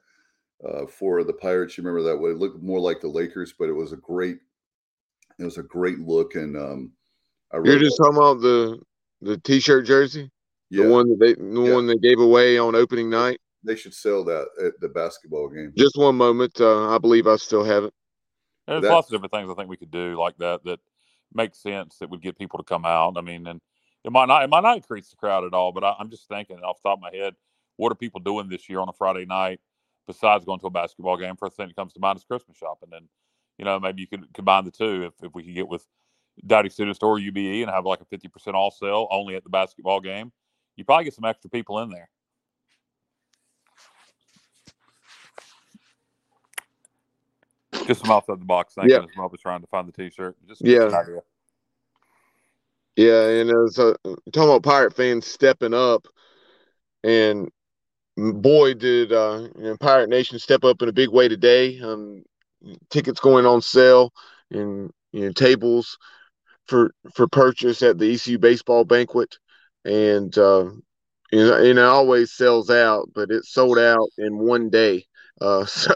uh, for the Pirates. You remember that? Way? It looked more like the Lakers, but it was a great. It was a great look, and um, I really you're just talking about the the t-shirt jersey, yeah. the one that they the yeah. one they gave away on opening night. They should sell that at the basketball game. Just one moment, uh, I believe I still have it. There's That's, lots of different things I think we could do like that that make sense that would get people to come out. I mean, and it might not it might not increase the crowd at all, but I, am just thinking off the top of my head, what are people doing this year on a Friday night besides going to a basketball game? First thing that comes to mind is Christmas shopping, and you know maybe you could combine the two if, if we could get with Dowdy Student Store UBE and have like a 50% off sale only at the basketball game. You probably get some extra people in there. Just some outside the box thinking yeah. as Rob was trying to find the T-shirt. Just yeah, yeah, and as uh, talking about Pirate fans stepping up, and boy, did uh, Pirate Nation step up in a big way today. Um, tickets going on sale and you know tables for for purchase at the ECU baseball banquet, and uh, you know, and it always sells out, but it sold out in one day. Uh, so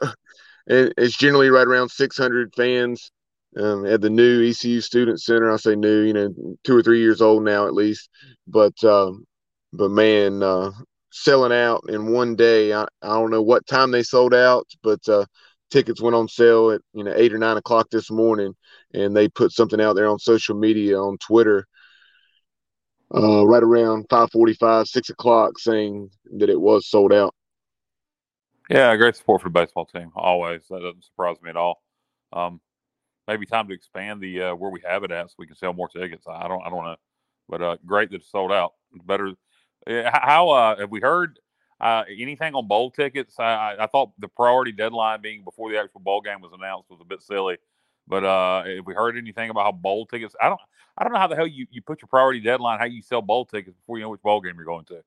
it's generally right around 600 fans um, at the new ECU Student Center. I say new, you know, two or three years old now at least. But um, but man, uh, selling out in one day. I, I don't know what time they sold out, but uh, tickets went on sale at you know eight or nine o'clock this morning, and they put something out there on social media on Twitter. Uh, right around 5:45, six o'clock, saying that it was sold out. Yeah, great support for the baseball team. Always, that doesn't surprise me at all. Um, maybe time to expand the uh, where we have it at so we can sell more tickets. I don't I don't know, but uh, great that it's sold out. Better. How uh, have we heard uh, anything on bowl tickets? I, I thought the priority deadline being before the actual bowl game was announced was a bit silly. But uh, have we heard anything about how bowl tickets? I don't. I don't know how the hell you, you put your priority deadline, how you sell bowl tickets before you know which bowl game you're going to.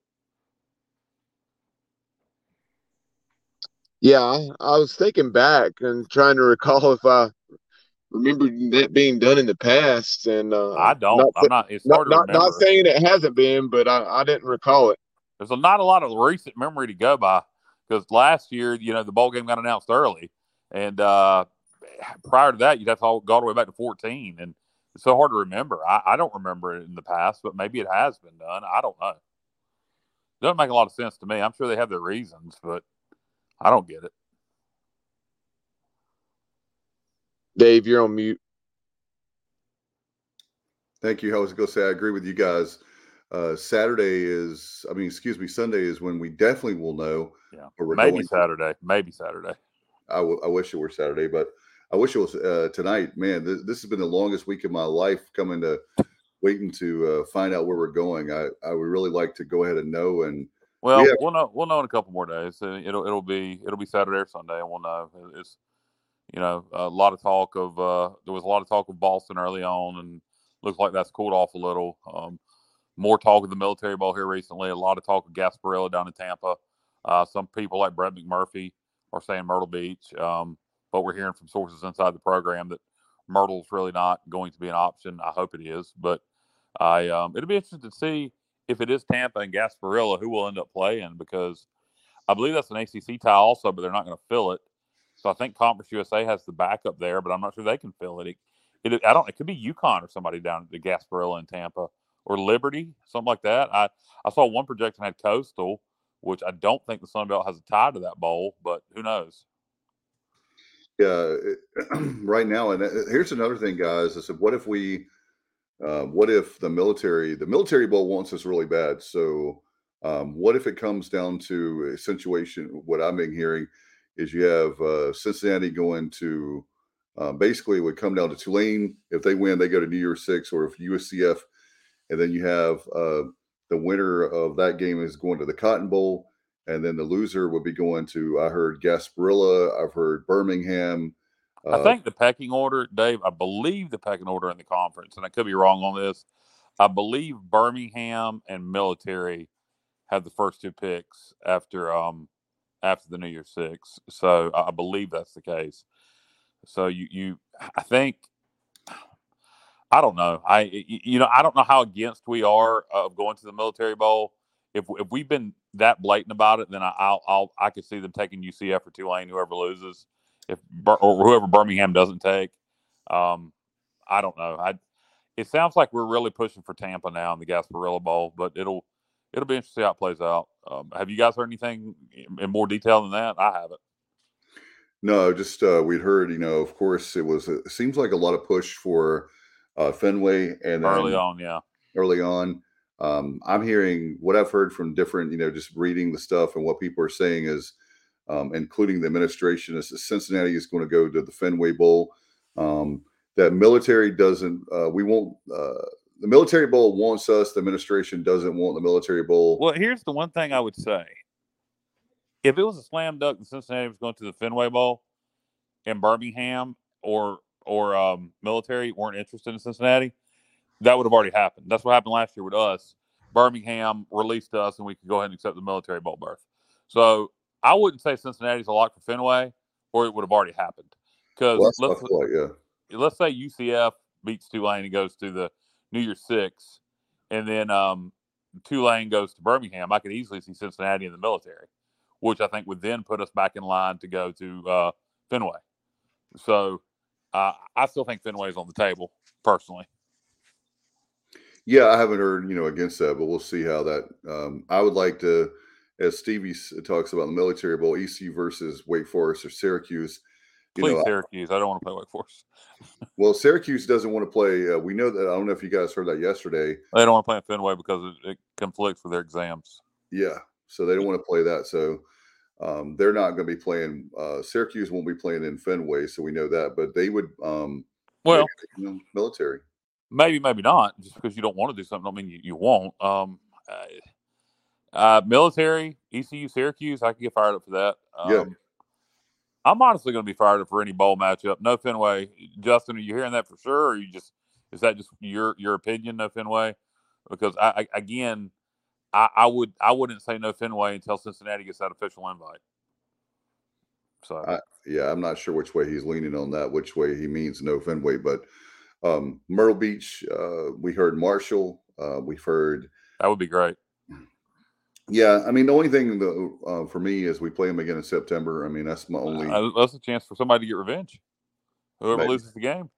Yeah, I was thinking back and trying to recall if I remember that being done in the past, and uh, I don't. Not, I'm not. It's not, not, not, saying it hasn't been, but I, I didn't recall it. There's a, not a lot of recent memory to go by because last year, you know, the bowl game got announced early, and uh, prior to that, you'd have to go all the way back to 14, and it's so hard to remember. I, I don't remember it in the past, but maybe it has been done. I don't know. It doesn't make a lot of sense to me. I'm sure they have their reasons, but I don't get it. Dave, you're on mute. Thank you. I was going to say, I agree with you guys. Uh, Saturday is, I mean, excuse me, Sunday is when we definitely will know. Yeah. Maybe Saturday. Maybe Saturday. I, w- I wish it were Saturday, but I wish it was uh, tonight. Man, th- this has been the longest week of my life coming to waiting to uh, find out where we're going. I, I would really like to go ahead and know. And well, we'll know. We'll know in a couple more days. It'll it'll be it'll be Saturday or Sunday, and we'll know. It's you know, a lot of talk of uh, there was a lot of talk of Boston early on, and looks like that's cooled off a little. Um, more talk of the Military ball here recently. A lot of talk of Gasparilla down in Tampa. Uh, some people like Brett McMurphy are saying Myrtle Beach, um, but we're hearing from sources inside the program that Myrtle's really not going to be an option. I hope it is, but I um, it'll be interesting to see if it is Tampa and Gasparilla who will end up playing because I believe that's an ACC tie also, but they're not going to fill it. So I think Conference USA has the backup there, but I'm not sure they can fill it. It, it I don't. It could be UConn or somebody down at the Gasparilla in Tampa or Liberty, something like that. I I saw one projection had Coastal, which I don't think the Sun Belt has a tie to that bowl, but who knows? Yeah, right now, and uh, here's another thing, guys. I said, what if we, uh, what if the military, the military bowl wants us really bad? So, um, what if it comes down to a situation? What I've been hearing is you have uh, Cincinnati going to uh, basically it would come down to Tulane. If they win, they go to New Year's Six, or if USCF, and then you have uh, the winner of that game is going to the Cotton Bowl, and then the loser would be going to I heard Gasparilla, I've heard Birmingham. I Uh, think the pecking order, Dave. I believe the pecking order in the conference, and I could be wrong on this. I believe Birmingham and Military had the first two picks after um after the New Year Six. So I I believe that's the case. So you you I think I don't know. I you know I don't know how against we are of going to the Military Bowl. If if we've been that blatant about it, then I, I'll I'll I could see them taking UCF or Tulane, whoever loses, if or whoever Birmingham doesn't take. Um, I don't know. I it sounds like we're really pushing for Tampa now in the Gasparilla Bowl, but it'll it'll be interesting how it plays out. Um, have you guys heard anything in- more detail than that? I haven't. No, just uh, we'd heard, you know, of course, it was. It seems like a lot of push for uh, Fenway and then Early on, yeah. early on. Um, I'm hearing what I've heard from different, you know, just reading the stuff and what people are saying is, um, including the administration, is Cincinnati is going to go to the Fenway Bowl. Um, that military doesn't. Uh, we won't. Uh, the military bowl wants us. The administration doesn't want the military bowl. Well, here's the one thing I would say. If it was a slam dunk that Cincinnati was going to the Fenway Bowl and Birmingham or or um, military weren't interested in Cincinnati, that would have already happened. That's what happened last year with us. Birmingham released us and we could go ahead and accept the military bowl berth. So I wouldn't say Cincinnati's a lock for Fenway or it would have already happened. Because Well, let's yeah. let's say UCF beats Tulane and goes to the New Year's Six, and then um, Tulane goes to Birmingham. I could easily see Cincinnati in the military, which I think would then put us back in line to go to uh, Fenway. So uh, I still think Fenway is on the table personally. Yeah, I haven't heard, you know, against that, but we'll see how that. Um, I would like to, as Stevie talks about the military bowl, ECU versus Wake Forest or Syracuse. You Please, know, Syracuse. I don't want to play Wake Forest. well, Syracuse doesn't want to play. Uh, we know that. I don't know if you guys heard that yesterday. They don't want to play in Fenway because it, it conflicts with their exams. Yeah, so they don't want to play that. So um, they're not going to be playing. Uh, Syracuse won't be playing in Fenway, so we know that. But they would. Um, Well, maybe, you know, military. Maybe, maybe not. Just because you don't want to do something, don't mean you, you won't. Um, uh, uh, military, ECU, Syracuse, I could get fired up for that. Um, Yeah. I'm honestly going to be fired up for any bowl matchup. No Fenway, Justin. Are you hearing that for sure, or you just is that just your your opinion? No Fenway, because I, I again, I, I would I wouldn't say no Fenway until Cincinnati gets that official invite. So I- Yeah, I'm not sure which way he's leaning on that. Which way he means no Fenway, but um, Myrtle Beach. Uh, we heard Marshall. Uh, we've heard. that would be great. Yeah, I mean the only thing the, uh, for me is we play them again in September. I mean that's my only. Uh, that's a chance for somebody to get revenge. Whoever Maybe. loses the game.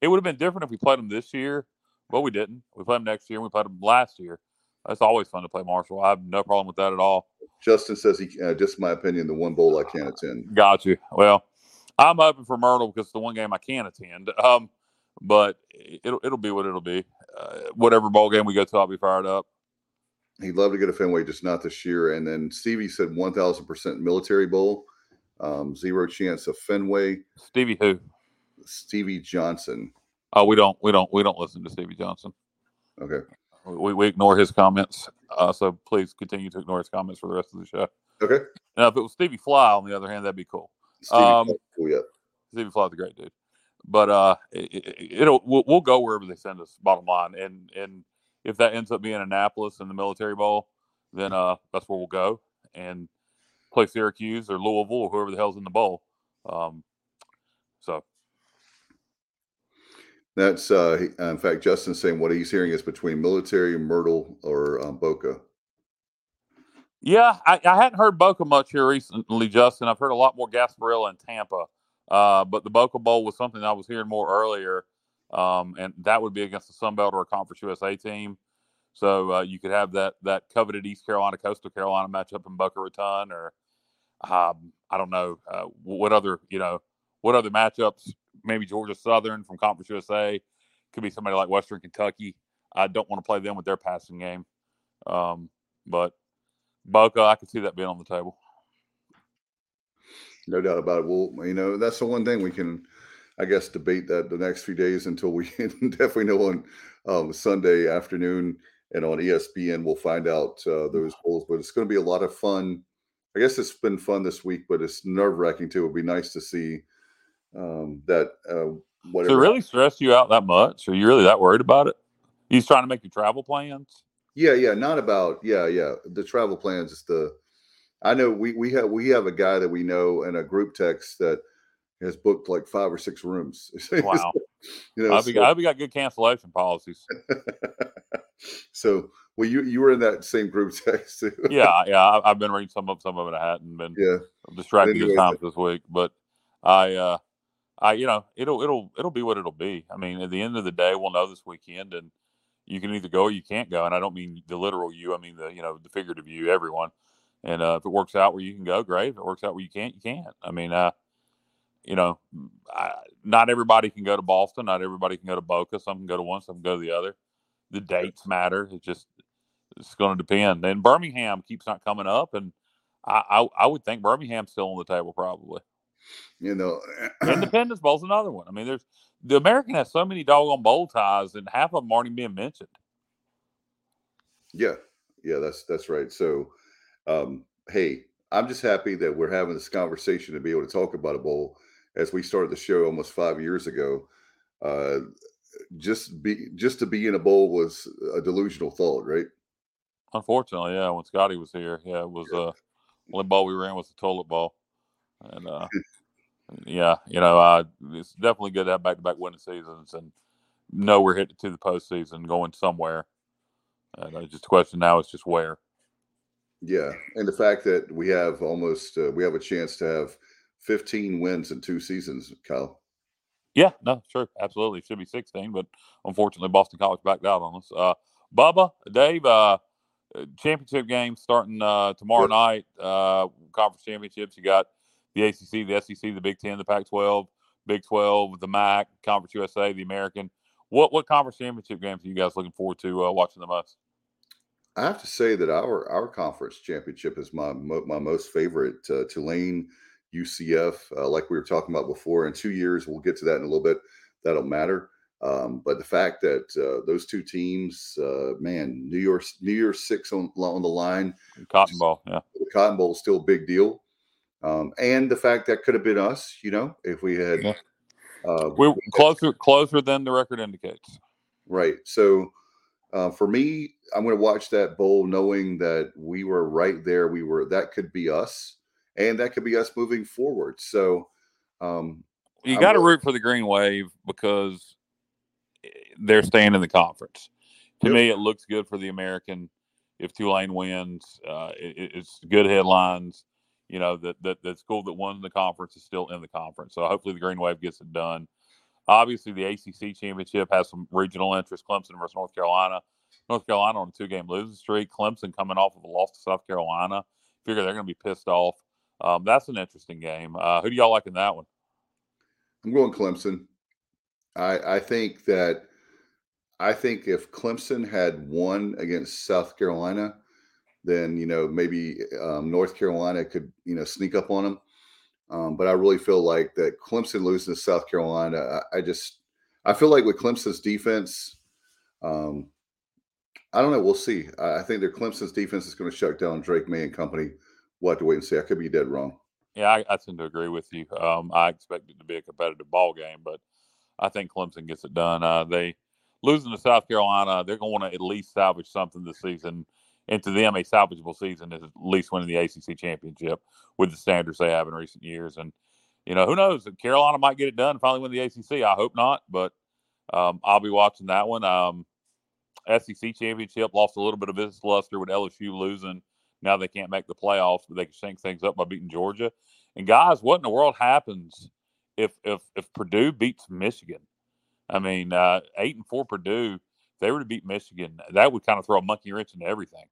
It would have been different if we played them this year, but we didn't. We played them next year. and We played them last year. That's always fun to play Marshall. I have no problem with that at all. Justin says he. Uh, just my opinion. The one bowl I can't attend. Got you. Well, I'm hoping for Myrtle because it's the one game I can attend. Um, but it'll it'll be what it'll be. Uh, whatever bowl game we go to, I'll be fired up. He'd love to get a Fenway, just not this year. And then Stevie said 1,000% military bowl, um, zero chance of Fenway. Stevie who? Stevie Johnson. Oh, we don't we don't we don't listen to Stevie Johnson. Okay. We, we ignore his comments. Uh, so please continue to ignore his comments for the rest of the show. Okay. Now, if it was Stevie Fly, on the other hand, that'd be cool. Stevie, Um, cool, yeah. Stevie Fly's a great dude, but uh, it, will we'll, we'll go wherever they send us. Bottom line, and and if that ends up being Annapolis in the Military Bowl, then uh, that's where we'll go and play Syracuse or Louisville or whoever the hell's in the bowl. Um, so That's, uh, in fact, Justin's saying what he's hearing is between military, Myrtle, or um, Boca. yeah, I, I hadn't heard Boca much here recently, Justin. I've heard a lot more Gasparilla and Tampa, uh, but the Boca Bowl was something I was hearing more earlier, um, and that would be against the Sun Belt or a Conference USA team. So uh, you could have that that coveted East Carolina Coastal Carolina matchup in Boca Raton, or um, I don't know uh, what other you know what other matchups. Maybe Georgia Southern from Conference USA could be somebody like Western Kentucky. I don't want to play them with their passing game, um, but Boca, I could see that being on the table. No doubt about it. Well, you know, that's the one thing we can, I guess, debate that the next few days until we definitely know on um, Sunday afternoon and on ESPN, we'll find out uh, those polls. But it's going to be a lot of fun. I guess it's been fun this week, but it's nerve wracking too. It'd be nice to see um, that uh, whatever. Does it really stress you out that much? Are you really that worried about it? He's trying to make your travel plans. Yeah, yeah, not about yeah, yeah. The travel plans is the. I know we we have we have a guy that we know in a group text that has booked like five or six rooms. Wow. you know, I hope, so, I hope got good cancellation policies. so, well, you you were in that same group text too. yeah, yeah. I, have been reading some of some of it. I hadn't been. Yeah. distracted anyway, times this week, but I, uh I, you know, it'll it'll it'll be what it'll be. I mean, at the end of the day, we'll know this weekend, and you can either go or you can't go. And I don't mean the literal you. I mean the you know the figurative you. Everyone. And uh, if it works out where you can go, great. If it works out where you can't, you can't. I mean, uh, you know, I, not everybody can go to Boston. Not everybody can go to Boca. Some can go to one, some can go to the other. The dates matter. It just it's going to depend. And Birmingham keeps not coming up, and I, I, I would think Birmingham's still on the table probably. You know, Independence Bowl's another one. I mean, there's the American has so many doggone bowl ties, and half of them aren't even being mentioned. Yeah, yeah, that's that's right. So, um, hey, I'm just happy that we're having this conversation to be able to talk about a bowl as we started the show almost five years ago. Uh, just be just to be in a bowl was a delusional thought, right? Unfortunately, yeah. When Scottie was here, yeah, it was uh, only ball we ran was the toilet ball, and uh, yeah, you know, uh, it's definitely good to have back to back winning seasons and know we're headed to the postseason, going somewhere. And uh, just a question now is just where. Yeah, and the fact that we have almost uh, we have a chance to have 15 wins in two seasons, Kyle. Yeah, no, sure, absolutely. It should be 16, but unfortunately, Boston College backed out on us. Uh, Bubba, Dave, uh, championship game starting uh, tomorrow night. Uh, conference championships. You got the ACC, the SEC, the Big Ten, the Pac-12, Big 12, the MAC, Conference USA, the American. What what conference championship games are you guys looking forward to uh, watching the most? I have to say that our our conference championship is my my most favorite. Uh, Tulane UCF, uh, like we were talking about before. In two years, we'll get to that in a little bit. That'll matter. Um, but the fact that uh, those two teams, uh, man, New York, New Year's Six on on the line, Cotton Bowl, yeah, the Cotton Bowl is still a big deal, um, and the fact that could have been us, you know, if we had, yeah. uh, we're closer closer than the record indicates, right? So. Uh, for me, I'm going to watch that bowl knowing that we were right there. We were that could be us and that could be us moving forward. So um, you got to root for the Green Wave because eh, they're staying in the conference. To yep. me, it looks good for the American if Tulane wins. Uh, it, it's good headlines. You know that, that the school that won the conference is still in the conference. So hopefully the Green Wave gets it done. Obviously, the ACC championship has some regional interest. Clemson versus North Carolina. North Carolina on a two-game losing streak. Clemson coming off of a loss to South Carolina. Figure they're going to be pissed off. Um, that's an interesting game. Uh, who do y'all like in that one? I'm going Clemson. I I think that I think if Clemson had won against South Carolina, then you know maybe um, North Carolina could you know sneak up on them. Um, but I really feel like that Clemson losing to South Carolina. I, I just I feel like with Clemson's defense, um, I don't know. We'll see. I, I think their Clemson's defense is going to shut down Drake Maye and company we'll have to wait and see. I could be dead wrong. Yeah, I, I tend to agree with you. Um, I expect it to be a competitive ball game, but I think Clemson gets it done. Uh, they losing to South Carolina, they're going to to at least salvage something this season. And to them, a salvageable season is at least winning the ACC championship with the standards they have in recent years. And you know, who knows? Carolina might get it done, finally win the ACC. I hope not, but um, I'll be watching that one. Um, SEC championship lost a little bit of its luster with LSU losing now they can't make the playoffs, but they can shake things up by beating Georgia. And guys, what in the world happens if if if Purdue beats Michigan? I mean, uh, eight and four Purdue, if they were to beat Michigan, that would kind of throw a monkey wrench into everything.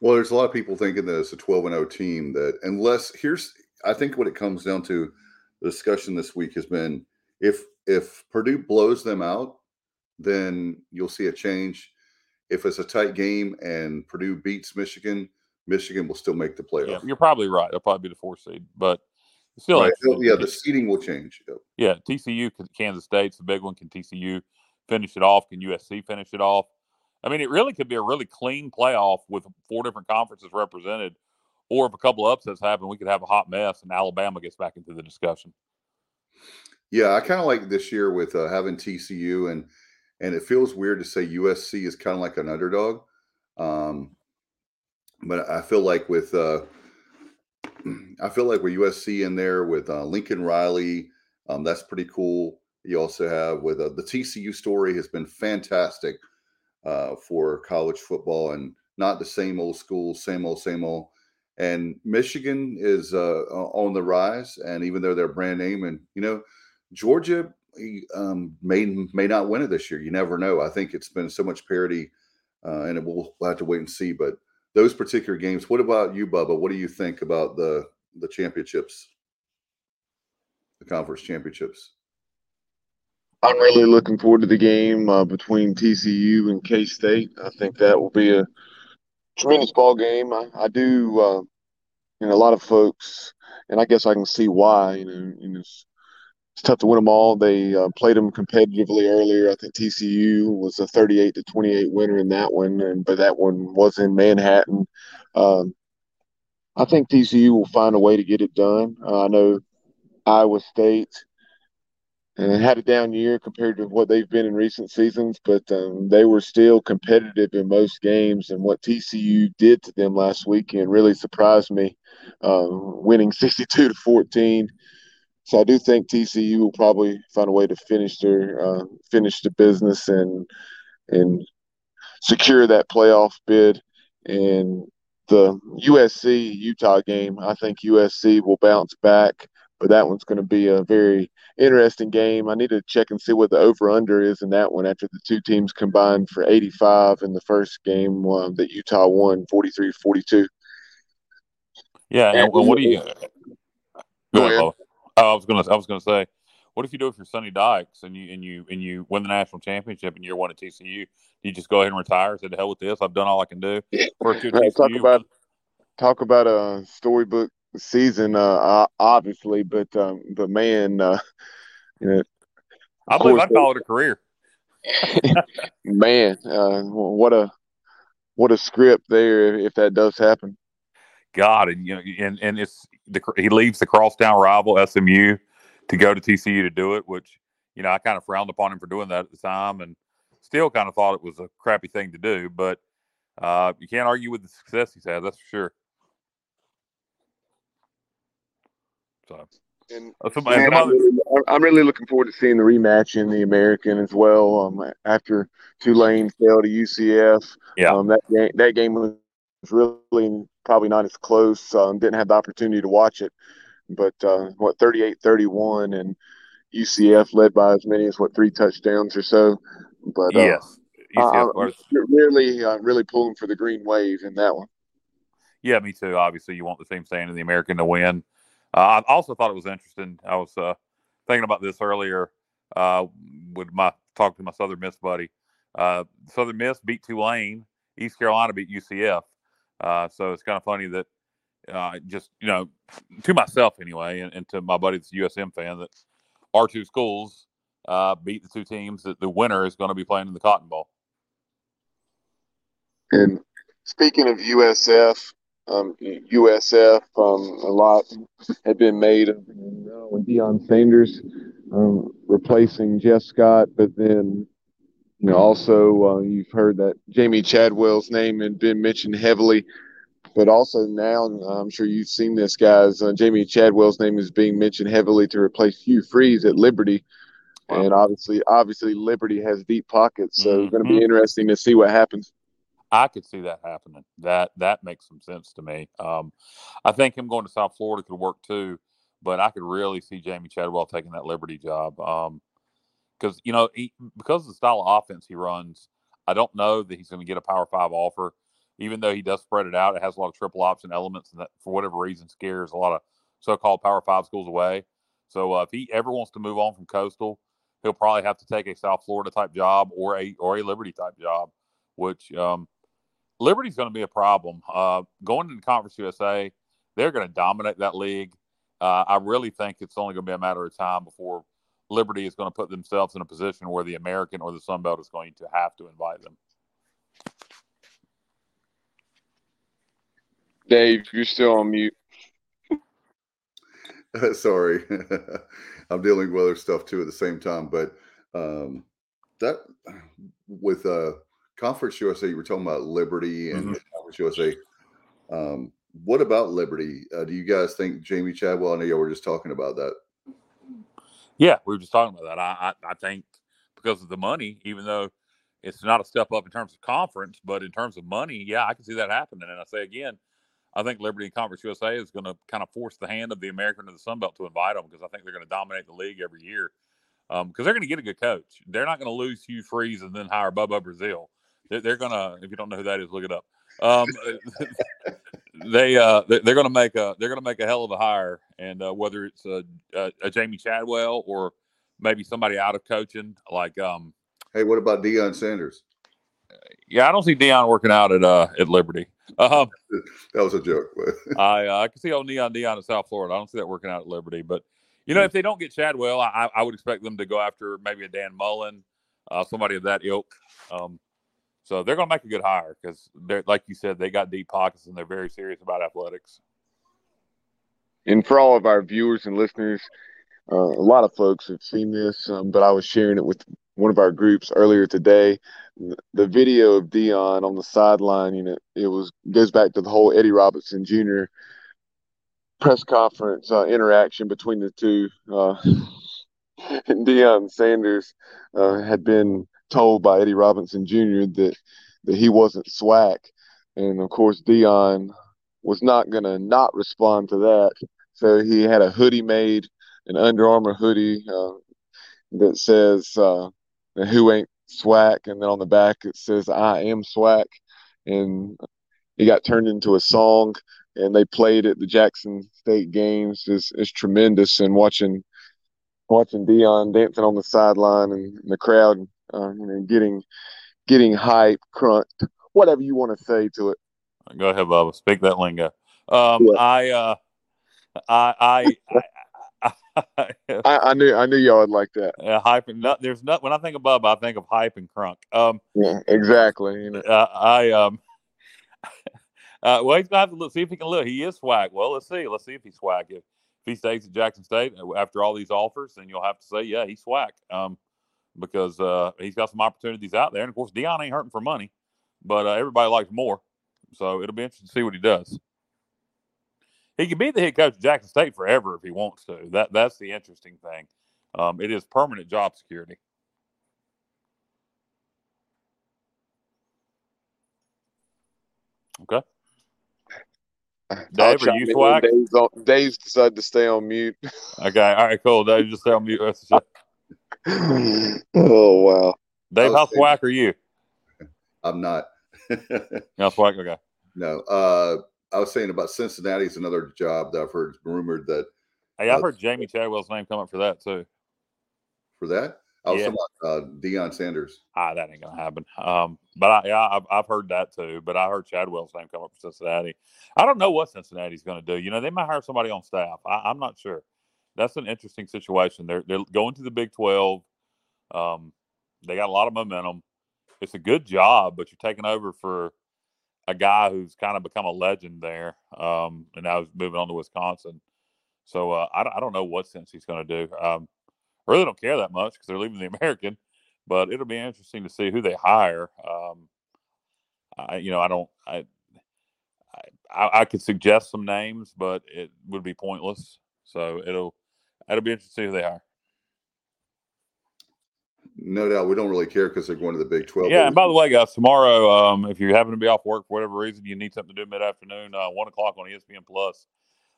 Well, there's a lot of people thinking that it's a 12 and 0 team that unless here's I think what it comes down to the discussion this week has been if if Purdue blows them out, then you'll see a change. If it's a tight game and Purdue beats Michigan, Michigan will still make the playoff. Yeah, you're probably right. They'll probably be the fourth seed, but still, right. yeah, the seeding will change. Yep. Yeah, TCU, Kansas State's the big one. Can TCU finish it off? Can USC finish it off? I mean, it really could be a really clean playoff with four different conferences represented. Or if a couple of upsets happen, we could have a hot mess and Alabama gets back into the discussion. Yeah, I kind of like this year with uh, having TCU and and it feels weird to say USC is kind of like an underdog. Um, but I feel like with uh, I feel like with USC in there with uh, Lincoln Riley, um, that's pretty cool. You also have with uh, the TCU story has been fantastic uh, for college football and not the same old school, same old, same old. And Michigan is uh, on the rise, and even though they're brand name, and you know, Georgia um, may may not win it this year. You never know. I think it's been so much parity, uh, and we'll, we'll have to wait and see. But those particular games. What about you, Bubba? What do you think about the the championships, the conference championships? I'm really looking forward to the game uh, between TCU and K State. I think that will be a tremendous ball game. I, I do, uh, you know, a lot of folks, and I guess I can see why. You know, you know it's, it's tough to win them all. They uh, played them competitively earlier. I think TCU was a 38 to 28 winner in that one, and but that one was in Manhattan. Um, I think TCU will find a way to get it done. Uh, I know Iowa State and had a down year compared to what they've been in recent seasons, but um, they were still competitive in most games. And what TCU did to them last weekend really surprised me, um, winning 62 to 14. So I do think TCU will probably find a way to finish their uh, finish the business and and secure that playoff bid. And the USC Utah game, I think USC will bounce back but that one's going to be a very interesting game. I need to check and see what the over under is in that one after the two teams combined for 85 in the first game uh, that Utah won 43 42. Yeah, and, what do you? Go ahead. Oh, I was gonna. I was gonna say, what if you do it for Sonny Dykes and you and you and you win the national championship and you're one at TCU? Do you just go ahead and retire? Say the hell with this. I've done all I can do. Year TCU, talk about talk about a storybook season, uh, obviously, but um, but man, uh, you know, I believe I'd call it a career. man, uh, what a what a script there if that does happen. God, and you know, and and it's the he leaves the crosstown rival SMU to go to TCU to do it, which you know I kind of frowned upon him for doing that at the time, and still kind of thought it was a crappy thing to do. But uh, you can't argue with the success he's had, that's for sure. So. And, uh, man, I'm, really, I'm, really, looking forward to seeing the rematch in the American as well. Um, after Tulane fell to UCF, yeah, um, that game that game was really probably not as close. Um, didn't have the opportunity to watch it, but uh, what 38-31 and UCF led by as many as what three touchdowns or so. But uh, yes, UCF uh, really, uh, really pulling for the green wave in that one. Yeah, me too. Obviously, you want the team staying in the American to win. Uh, I also thought it was interesting. I was uh, thinking about this earlier uh, with my talk to my Southern Miss buddy. Uh, Southern Miss beat Tulane. East Carolina beat UCF. Uh, so it's kind of funny that uh, just you know, to myself anyway, and, and, to my buddy that's USM fan, that our two schools beat the two teams that the winner is going to be playing in the Cotton Bowl. And speaking of USF, um, USF. Um, a lot had been made of uh, Deion Sanders um, replacing Jeff Scott, but then you know also uh, you've heard that Jamey Chadwell's name had been mentioned heavily. But also now, I'm sure you've seen this, guys. Uh, Jamey Chadwell's name is being mentioned heavily to replace Hugh Freeze at Liberty, wow. and obviously, obviously, Liberty has deep pockets, so mm-hmm. it's going to be interesting to see what happens. I could see that happening. That that makes some sense to me. Um, I think him going to South Florida could work too, but I could really see Jamey Chadwell taking that Liberty job. because um, you know he, because of the style of offense he runs, I don't know that he's going to get a Power Five offer. Even though he does spread it out, it has a lot of triple option elements, and that for whatever reason scares a lot of so-called Power Five schools away. So uh, if he ever wants to move on from Coastal, he'll probably have to take a South Florida type job or a or a Liberty type job, which um, Liberty's going to be a problem. Uh, going into Conference USA, they're going to dominate that league. Uh, I really think it's only going to be a matter of time before Liberty is going to put themselves in a position where the American or the Sun Belt is going to have to invite them. Dave, you're still on mute. Sorry, I'm dealing with other stuff too at the same time. But um, that with uh, Conference USA, you were talking about Liberty and Mhm. Conference USA. Um, what about Liberty? Uh, do you guys think Jamey Chadwell? I know y'all were just talking about that. Yeah, we were just talking about that. I, I, I think because of the money, even though it's not a step up in terms of conference, but in terms of money, yeah, I can see that happening. And I say again, I think Liberty and Conference USA is going to kind of force the hand of the American to the Sun Belt to invite them because I think they're going to dominate the league every year. Because they're going to get a good coach. They're not going to lose Hugh Freeze and then hire Bubba Brazil. They're, they're going to, if you don't know who that is, look it up. Um, they uh, they- they're going to make a they're going to make a hell of a hire, and uh, whether it's a, a, a Jamey Chadwell or maybe somebody out of coaching, like um, Hey, what about Deion Sanders? yeah, I don't see Deion working out at uh at Liberty. Um, That was a joke. I uh, I can see old Neon Deion in South Florida. I don't see that working out at Liberty, but you know, if they don't get Chadwell, I, I would expect them to go after maybe a Dan Mullen, uh, somebody of that ilk. Um, so they're going to make a good hire because they're like you said, they got deep pockets and they're very serious about athletics. And for all of our viewers and listeners, uh, a lot of folks have seen this, um, but I was sharing it with one of our groups earlier today. The video of Deion on the sideline, you know, it was goes back to the whole Eddie Robinson Jr. press conference uh, interaction between the two. Uh, and Deion Sanders uh, had been told by Eddie Robinson Jr. that that he wasn't swag, and of course Deion was not to not respond to that. So he had a hoodie made, an Under Armour hoodie uh, that says uh, "Who ain't swag," and then on the back it says "I am swag," and he got turned into a song, and they played at the Jackson State games. is is tremendous, and watching watching Deion dancing on the sideline and the crowd, uh, you know, getting getting hype, crunked, whatever you want to say to it. Go ahead, Bubba. Speak that lingo. Um, Yeah. I, uh, I, I, I, I, I, I knew I knew y'all would like that. uh, hype and not, there's not when I think of Bubba, I think of hype and crunk. Um, Yeah, exactly. You know, uh, I um. Uh, well, he's gonna have to look, see if he can look. He is swag. Well, let's see. Let's see if he's swag. If, if he stays at Jackson State uh, after all these offers, then you'll have to say, yeah, he's swag. Um, because uh, he's got some opportunities out there, and of course, Deion ain't hurting for money, but uh, everybody likes more. So it'll be interesting to see what he does. He can be the head coach of Jackson State forever if he wants to. That that's the interesting thing. Um, it is permanent job security. Okay. Dave, are you swag? Dave's, on, Dave's decided to stay on mute. Okay. All right. Cool. Dave, just tell me. Rest of the show. Oh wow! Dave, how swag are you? I'm not. How swag? Okay. no. Uh, I was saying about Cincinnati's another job that I've heard rumored that Hey, I've Uh, heard Jamey Chadwell's name come up for that too. for that. I was Yeah. talking about uh, Deion Sanders. Ah, that ain't gonna happen. Um, but I, yeah, I've, I've heard that too. But I heard Chadwell's name come up for Cincinnati. I don't know what Cincinnati's going to do. You know, they might hire somebody on staff. I, I'm not sure. That's an interesting situation. They're they're going to the Big Twelve. Um, they got a lot of momentum. It's a good job, but you're taking over for a guy who's kind of become a legend there, um, and now he's moving on to Wisconsin. So uh, I, I don't know what sense he's going to do. Um, I really don't care that much because they're leaving the American, but it'll be interesting to see who they hire. Um, I, you know, I don't. I, I I could suggest some names, but it would be pointless. So it'll it'll be interesting to see who they are. No doubt, we don't really care because they're going to the Big Twelve. Yeah, and by the way, guys, tomorrow, um, if you happen to be off work for whatever reason, you need something to do mid afternoon, uh, one o'clock on ESPN Plus.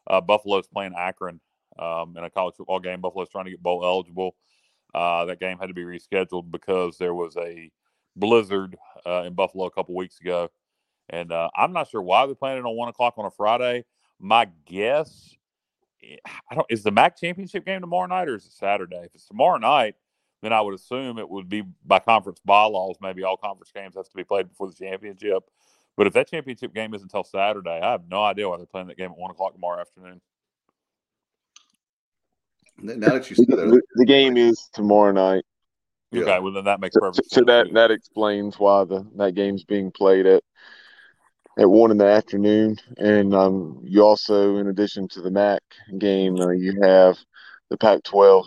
Uh, Buffalo's playing Akron um, in a college football game. Buffalo's trying to get bowl eligible. Uh, that game had to be rescheduled because there was a blizzard uh, in Buffalo a couple weeks ago, and uh, I'm not sure why they're playing it on one o'clock on a Friday. My guess, Eh, I don't, is the MAC championship game tomorrow night or is it Saturday? If it's tomorrow night, then I would assume it would be by conference bylaws. Maybe all conference games have to be played before the championship. But if that championship game isn't until Saturday, I have no idea why they're playing that game at one o'clock tomorrow afternoon. now that you said The, that, the game is tomorrow night, Yeah. Okay, well then that makes perfect so sense. that that explains why the that game's being played at at one in the afternoon, and um, you also, in addition to the MAC game, uh, you have the Pac-12.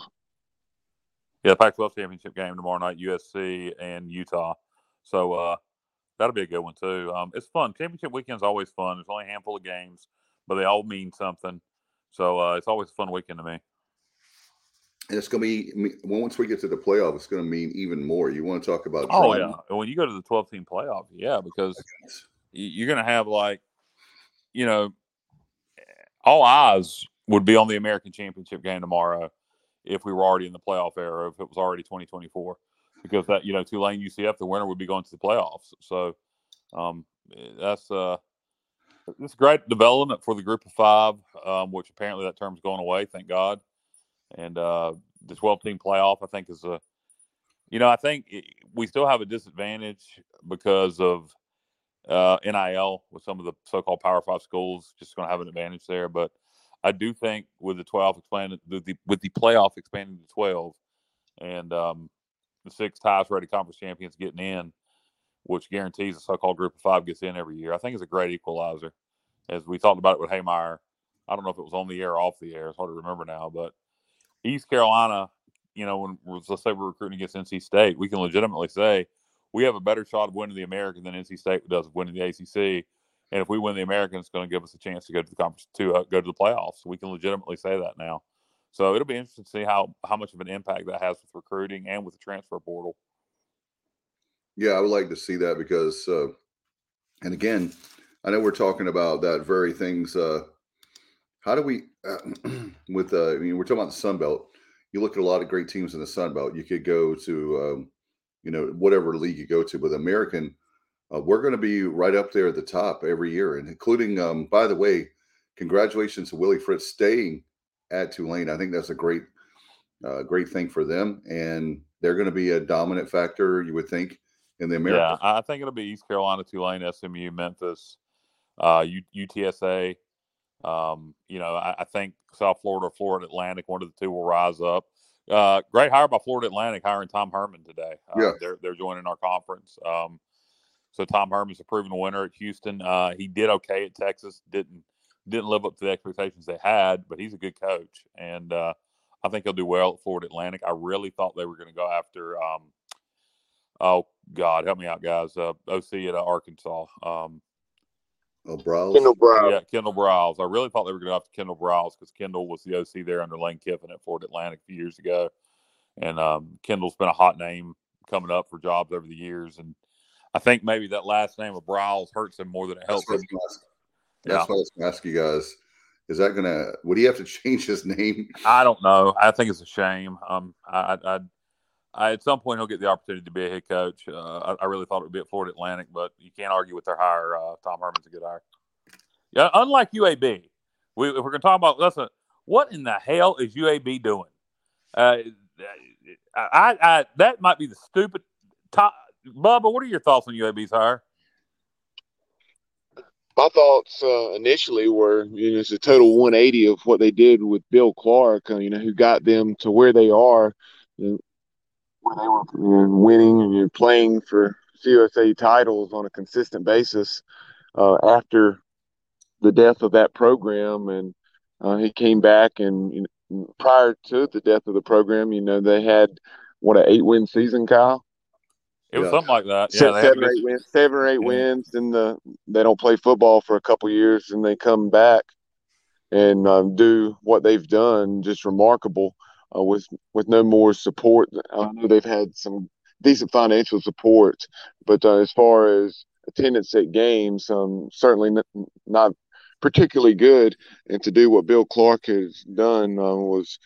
Yeah, the Pac-12 championship game tomorrow night, USC and Utah. So uh, that'll be a good one too. Um, it's fun. Championship weekend's always fun. There's only a handful of games, but they all mean something. So uh, it's always a fun weekend to me. And it's going to be once we get to the playoff, it's going to mean even more. You want to talk about? Oh yeah, when you go to the 12 team playoff, yeah, because you're going to have like, you know, all eyes would be on the American Championship game tomorrow if we were already in the playoff era, if it was already 2024, because that you know Tulane UCF, the winner would be going to the playoffs. So um, that's uh, it's a great development for the group of five, um, which apparently that term's going away. Thank God. And uh, the 12 team playoff, I think, is a, you know, I think we still have a disadvantage because of uh, NIL with some of the so called Power Five schools, just going to have an advantage there. But I do think with the 12 expanded, the, the, with the playoff expanding to 12 and um, the six ties ready conference champions getting in, which guarantees the so called group of five gets in every year, I think is a great equalizer. As we talked about it with Hemeyer, I don't know if it was on the air or off the air. It's hard to remember now, but East Carolina, you know, when let's say we're recruiting against NC State, we can legitimately say we have a better shot of winning the American than NC State does of winning the ACC. And if we win the American, it's going to give us a chance to go to the conference to uh, go to the playoffs. We can legitimately say that now. So it'll be interesting to see how how much of an impact that has with recruiting and with the transfer portal. Yeah, I would like to see that because, uh, and again, I know we're talking about that very things. Uh, how do we, with, uh, I mean, we're talking about the Sun Belt. You look at a lot of great teams in the Sun Belt. You could go to, um, you know, whatever league you go to, but American, uh, we're going to be right up there at the top every year, and including, um, by the way, congratulations to Willie Fritz staying at Tulane. I think that's a great, uh, great thing for them, and they're going to be a dominant factor. You would think in the American. Yeah, I think it'll be East Carolina, Tulane, SMU, Memphis, uh, UTSA. Um, you know, I, I, think South Florida, Florida Atlantic, one of the two will rise up. Uh, great hire by Florida Atlantic hiring Tom Herman today. Uh, yeah. they're they're joining our conference. Um, so Tom Herman's a proven winner at Houston. Uh, he did okay at Texas. Didn't didn't live up to the expectations they had, but he's a good coach, and uh, I think he'll do well at Florida Atlantic. I really thought they were going to go after. Um, oh God, help me out, guys. Uh, OC at Arkansas. Um, Oh, Briles. Kendall Briles. Yeah, Kendall Briles. I really thought they were going to have to Kendall Briles because Kendall was the OC there under Lane Kiffin at Florida Atlantic a few years ago, and um, Kendall's been a hot name coming up for jobs over the years. And I think maybe that last name of Briles hurts him more than it helps That's him. what I was, that's what I was going to ask you guys. Is that going to? Would he have to change his name? I don't know. I think it's a shame. Um, I, I, I, at some point he'll get the opportunity to be a head coach. Uh, I, I, really thought it would be at Florida Atlantic, but you can't argue with their hire. Uh, Tom Herman's a good hire. Yeah, unlike UAB, we, if we're going to talk about listen, what in the hell is UAB doing? Uh, I, I, that might be the stupid. Top, Bubba, what are your thoughts on UAB's hire? My thoughts uh, initially were, you know, it's a total 180 of what they did with Bill Clark, uh, you know, who got them to where they are. You know, where they were you know, winning and you're playing for CUSA titles on a consistent basis uh, after the death of that program. And uh, he came back, and you know, prior to the death of the program, you know, they had what an eight win season, Kyle. It was yeah. something like that. Yeah, seven, or eight wins, seven or eight yeah. wins. Then the they don't play football for a couple years, and they come back and um, do what they've done. Just remarkable uh, with with no more support. I know they've had some decent financial support, but uh, as far as attendance at games, um, certainly n- not particularly good. And to do what Bill Clark has done uh, was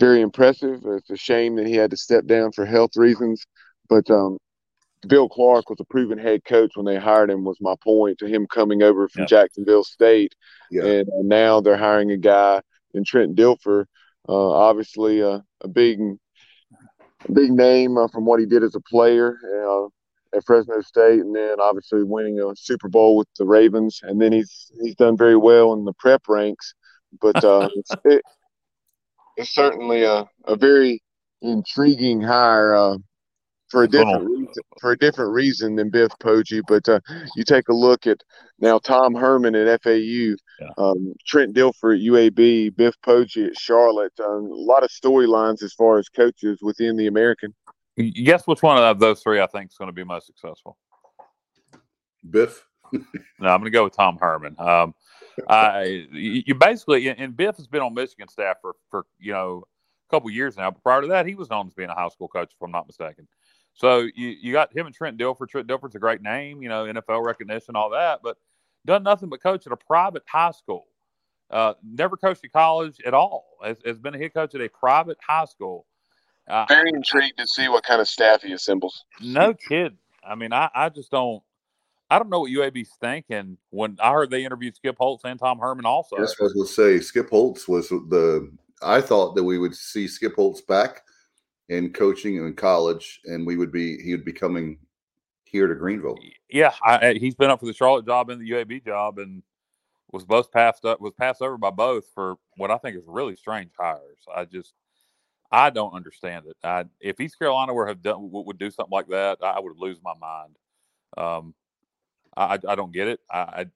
very impressive. It's a shame that he had to step down for health reasons, but um, Bill Clark was a proven head coach when they hired him. Was my point to him coming over from yeah. Jacksonville State, yeah. and uh, now they're hiring a guy in Trent Dilfer obviously, a, a big, a big name uh, from what he did as a player uh, at Fresno State, and then obviously winning a Super Bowl with the Ravens, and then he's he's done very well in the prep ranks. But uh, it's, it, it's certainly a, a very intriguing hire. Uh, for a different reason, for a different reason than Biff Poggi. But uh, you take a look at now Tom Herman at FAU, yeah. um, Trent Dilfer at UAB, Biff Poggi at Charlotte. Um, a lot of storylines as far as coaches within the American. Guess which one of those three I think is going to be most successful? Biff. no, I'm going to go with Tom Herman. Um, I, you basically, and Biff has been on Michigan staff for, for you know a couple years now. But prior to that, he was known as being a high school coach, if I'm not mistaken. So you, you got him and Trent Dilfer. Trent Dilfer's a great name, you know, NFL recognition, all that, but done nothing but coach at a private high school. Uh, never coached at college at all. Has, has been a head coach at a private high school. Uh, Very intrigued to see what kind of staff he assembles. No kid. I mean, I, I just don't. I don't know what UAB's thinking. When I heard they interviewed Skip Holtz and Tom Herman, also. That's what I was going to say. Skip Holtz was the. I thought that we would see Skip Holtz back in coaching and in college, and we would be he would be coming here to Greenville. Yeah, I, he's been up for the Charlotte job and the UAB job, and was both passed up was passed over by both for what I think is really strange hires. I just I don't understand it. I, if East Carolina were have done would do something like that, I would lose my mind. Um, I, I don't get it. I,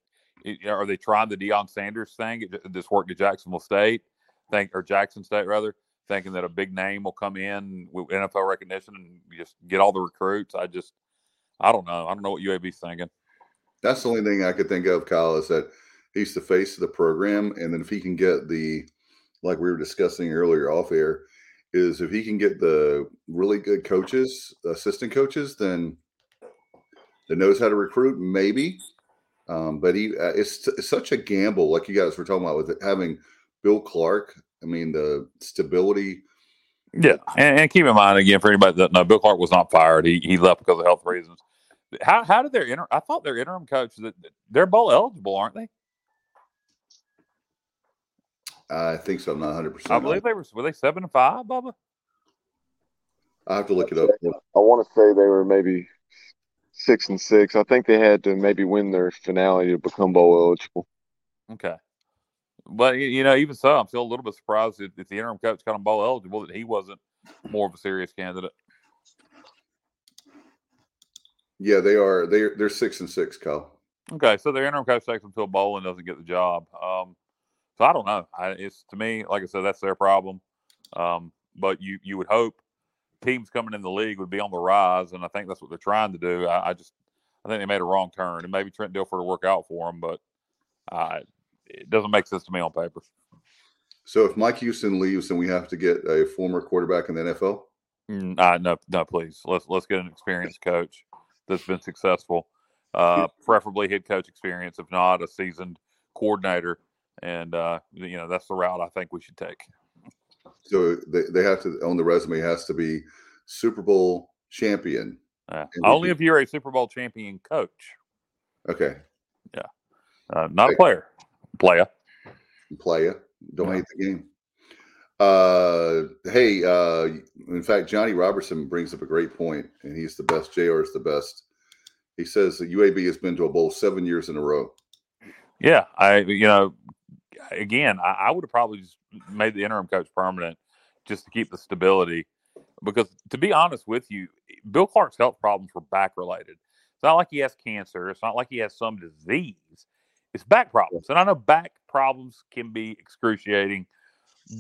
I, are they trying the Deion Sanders thing? This worked at Jacksonville State, think or Jackson State rather thinking that a big name will come in with NFL recognition and just get all the recruits. I just, I don't know. I don't know what UAB's thinking. That's the only thing I could think of, Kyle, is that he's the face of the program. And then if he can get the, like we were discussing earlier off air, is if he can get the really good coaches, assistant coaches, then that knows how to recruit, maybe. Um, but he, uh, it's, it's such a gamble, like you guys were talking about with having Bill Clark I mean, the stability. Yeah, and, and, keep in mind again for anybody that no, Bill Clark was not fired. He he left because of health reasons. How how did their interim? I thought their interim coach that they're bowl eligible, aren't they? I think so. I'm not 100. percent I believe they were. Were they seven and five, Bubba? I have to look it up. I want to say they were maybe six and six. I think they had to maybe win their finale to become bowl eligible. Okay. But you know, even so, I'm still a little bit surprised if, if the interim coach got him bowl eligible that he wasn't more of a serious candidate. Yeah, they are. They're they're six and six, Kyle. Okay, so their interim coach takes them to a bowl and doesn't get the job. Um, so I don't know. I, it's to me, like I said, that's their problem. Um, but you you would hope teams coming in the league would be on the rise, and I think that's what they're trying to do. I, I just I think they made a wrong turn, and maybe Trent Dilfer to work out for them, but uh, it doesn't make sense to me on paper. So if Mike Houston leaves, then we have to get a former quarterback in the NFL. Mm, uh, no, no, please. Let's let's get an experienced coach that's been successful, uh, preferably head coach experience, if not a seasoned coordinator. And uh, you know that's the route I think we should take. So they, they have to on the resume has to be Super Bowl champion. Uh, only if you're a Super Bowl champion coach. Okay. Yeah. Uh, not a player player. Player. Don't yeah. hate the game. Uh, hey, uh, in fact, Johnny Robertson brings up a great point, and he's the best. JR is the best. He says that UAB has been to a bowl seven years in a row. Yeah, I you know, again, I, I would have probably just made the interim coach permanent just to keep the stability. Because to be honest with you, Bill Clark's health problems were back related. It's not like he has cancer. It's not like he has some disease. It's back problems. And I know back problems can be excruciating,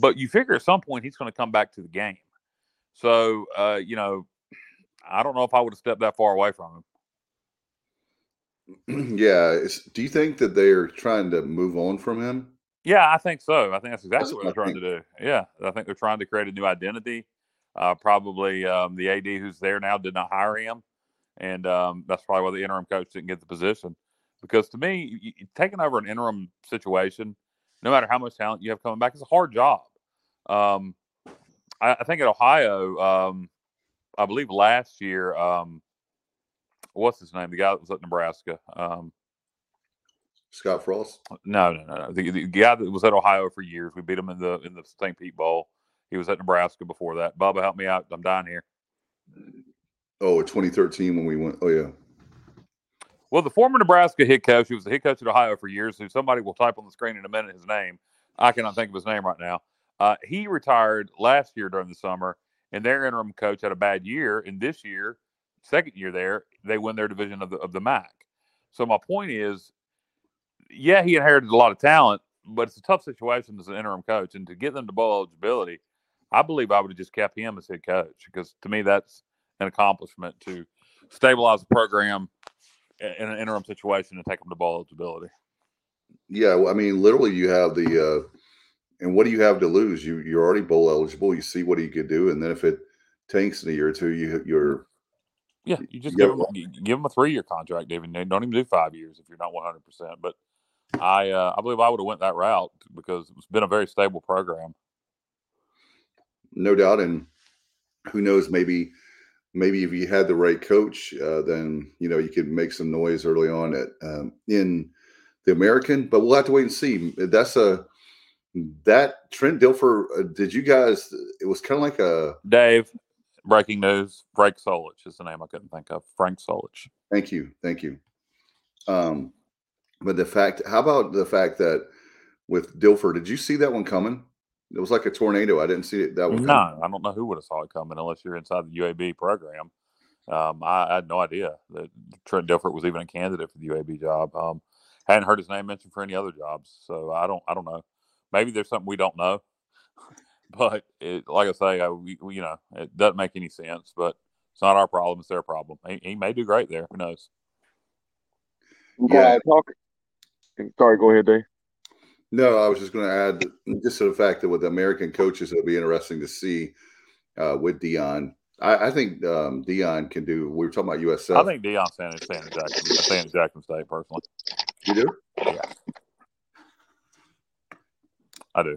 but you figure at some point he's going to come back to the game. So, uh, you know, I don't know if I would have stepped that far away from him. yeah. do you think that they're trying to move on from him? Yeah, I think so. I think that's exactly that's what they're trying to do. Yeah. I think they're trying to create a new identity. Uh, probably um, the AD who's there now did not hire him. And um, that's probably why the interim coach didn't get the position. Because to me, you, taking over an interim situation, no matter how much talent you have coming back, it's a hard job. Um, I, I, think at Ohio, um, I believe last year, um, what's his name? The guy that was at Nebraska. Um, Scott Frost. No, no, no. The, the, guy that was at Ohio for years. We beat him in the in the St. Pete Bowl. He was at Nebraska before that. Bubba, help me out. I'm dying here. Oh, 2013 when we went. Oh yeah. Well, the former Nebraska head coach, he was the head coach at Ohio for years, who somebody will type on the screen in a minute his name. I cannot think of his name right now. Uh, he retired last year during the summer, and their interim coach had a bad year. And this year, second year there, they win their division of the of the MAC. So my point is, yeah, he inherited a lot of talent, but it's a tough situation as an interim coach. And to get them to bowl eligibility, I believe I would have just kept him as head coach because to me that's an accomplishment to stabilize the program in an interim situation and take them to bowl eligibility. Yeah, well, I mean, literally, you have the, uh, and what do you have to lose? You you're already bowl eligible. You see what he could do, and then if it tanks in a year or two, you you're yeah, you just give him give him a three year contract, David. Don't even do five years if you're not 100. percent But I uh, I believe I would have went that route because it's been a very stable program. No doubt, and who knows, maybe maybe if you had the right coach, uh, then you know you could make some noise early on at um, in the American. But we'll have to wait and see. That's a that Trent Dilfer. Uh, did you guys? It was kind of like a Dave. Breaking news: Frank Solich is the name I couldn't think of. Frank Solich. Thank you, thank you. Um, but the fact, how about the fact that with Dilfer, did you see that one coming? It was like a tornado. I didn't see it. That one. No, I don't know who would have saw it coming unless you're inside the UAB program. Um, I, I, had no idea that Trent Dilfer was even a candidate for the UAB job. Um, hadn't heard his name mentioned for any other jobs, so I don't. I don't know. Maybe there's something we don't know, but it, like I say, I, we, we, you know, it doesn't make any sense. But it's not our problem; it's their problem. He, he may do great there. Who knows? Yeah, talk. Sorry, go ahead, Dave. No, I was just going to add just to the fact that with American coaches, it'll be interesting to see uh, with Deion. I, I think um, Deion can do. We were talking about USF. I think Deion's staying, staying in Jackson, in Jackson State personally. You do? Yeah, I do.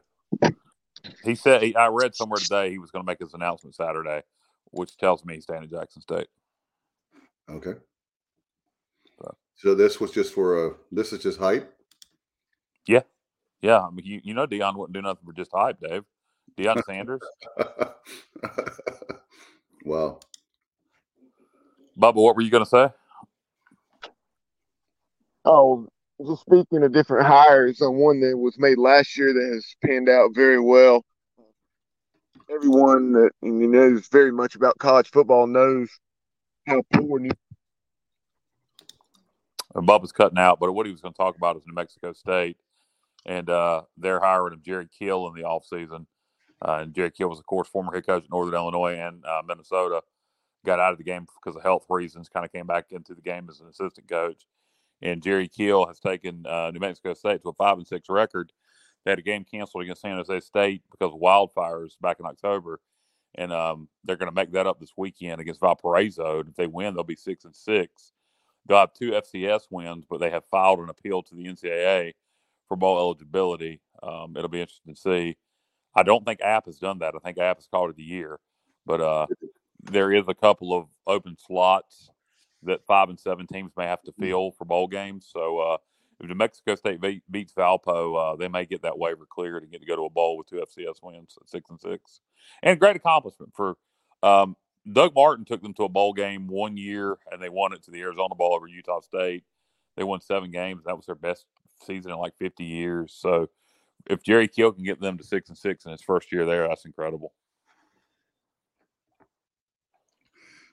He said he, I read somewhere today he was going to make his announcement Saturday, which tells me he's staying in Jackson State. Okay. So, so this was just for a. This is just hype. Yeah, yeah, I mean, you, you know, Deion wouldn't do nothing for just hype, Dave. Deion Sanders. wow. Bubba, what were you going to say? Oh, just speaking of different hires, on one that was made last year that has panned out very well. Everyone that you know, knows very much about college football knows how poor New. Bubba's cutting out, but what he was going to talk about is New Mexico State and uh, they're hiring of Jerry Kill in the offseason. Uh, and Jerry Kill was, of course, former head coach at Northern Illinois and uh, Minnesota. Got out of the game because of health reasons, kind of came back into the game as an assistant coach. And Jerry Kill has taken uh, New Mexico State to a five and six record. They had a game canceled against San Jose State because of wildfires back in October, and um, they're going to make that up this weekend against Valparaiso. And if they win, they'll be six and six. They'll have two FCS wins, but they have filed an appeal to the NCAA for bowl eligibility. Um, it'll be interesting to see. I don't think App has done that. I think App has called it the year, but uh, there is a couple of open slots that five and seven teams may have to mm. fill for bowl games. So uh, if New Mexico State beats Valpo, uh, they may get that waiver cleared and get to go to a bowl with two FCS wins at six and six. And great accomplishment for um, Doug Martin took them to a bowl game one year, and they won it to the Arizona Bowl over Utah State. They won seven games. That was their best season in like 50 years. So if Jerry Kill can get them to six and six in his first year there, that's incredible.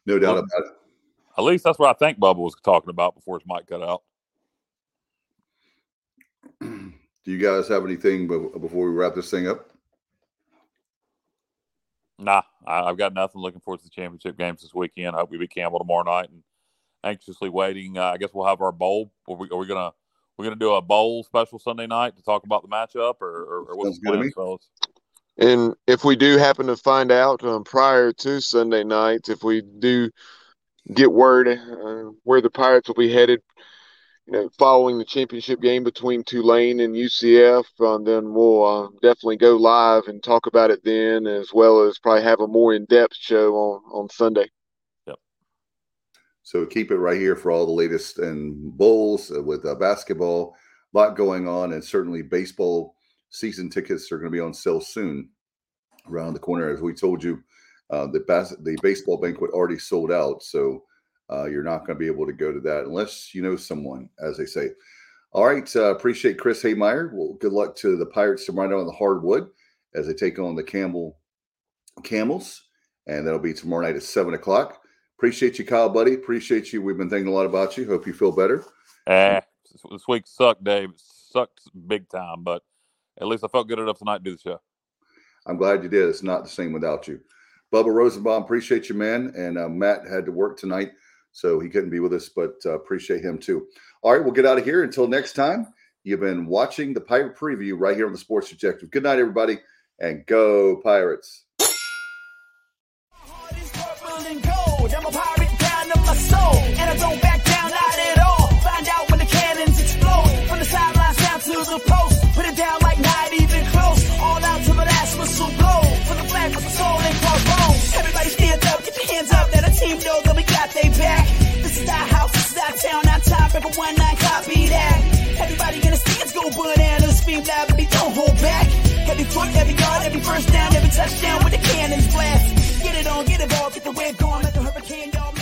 No doubt well, about it. At least that's what I think Bubba was talking about before his mic cut out. Do you guys have anything before we wrap this thing up? Nah, I, have got nothing. Looking forward to the championship games this weekend. I hope we beat Campbell tomorrow night, and anxiously waiting. Uh, I guess we'll have our bowl. Are we, are we gonna we're gonna do a bowl special Sunday night to talk about the matchup, or, or, or what's the plan, fellas? And if we do happen to find out um, prior to Sunday night, if we do get word uh, where the Pirates will be headed, you know, following the championship game between Tulane and UCF, uh, then we'll uh, definitely go live and talk about it then, as well as probably have a more in-depth show on on Sunday. So keep it right here for all the latest and bowls uh, with uh, basketball. A lot going on, and certainly baseball season tickets are going to be on sale soon around the corner. As we told you, uh, the bas- the baseball banquet already sold out, so uh, you're not going to be able to go to that unless you know someone, as they say. All right, uh, appreciate Chris Hemeyer. Well, good luck to the Pirates tomorrow on the hardwood as they take on the Campbell Camels. and that'll be tomorrow night at seven o'clock. Appreciate you, Kyle, buddy. Appreciate you. We've been thinking a lot about you. Hope you feel better. Eh, this week sucked, Dave. It sucked big time, but at least I felt good enough tonight to do the show. I'm glad you did. It's not the same without you. Bubba Rosenbaum, appreciate you, man. And uh, Matt had to work tonight, so he couldn't be with us, but uh, appreciate him too. All right, we'll get out of here. Until next time, you've been watching the Pirate Preview right here on the Sports Objective. Good night, everybody, and go Pirates. Stand up, get your hands up. Let a team know that we got they back. This is our house, this is our town, our time. Everyone one nine copy that. Everybody in the stands go bananas. Scream loud, baby, don't hold back. Every foot, every yard, every first down, every touchdown with the cannons blast. Get it on, get it all, get the wave going like a hurricane, y'all.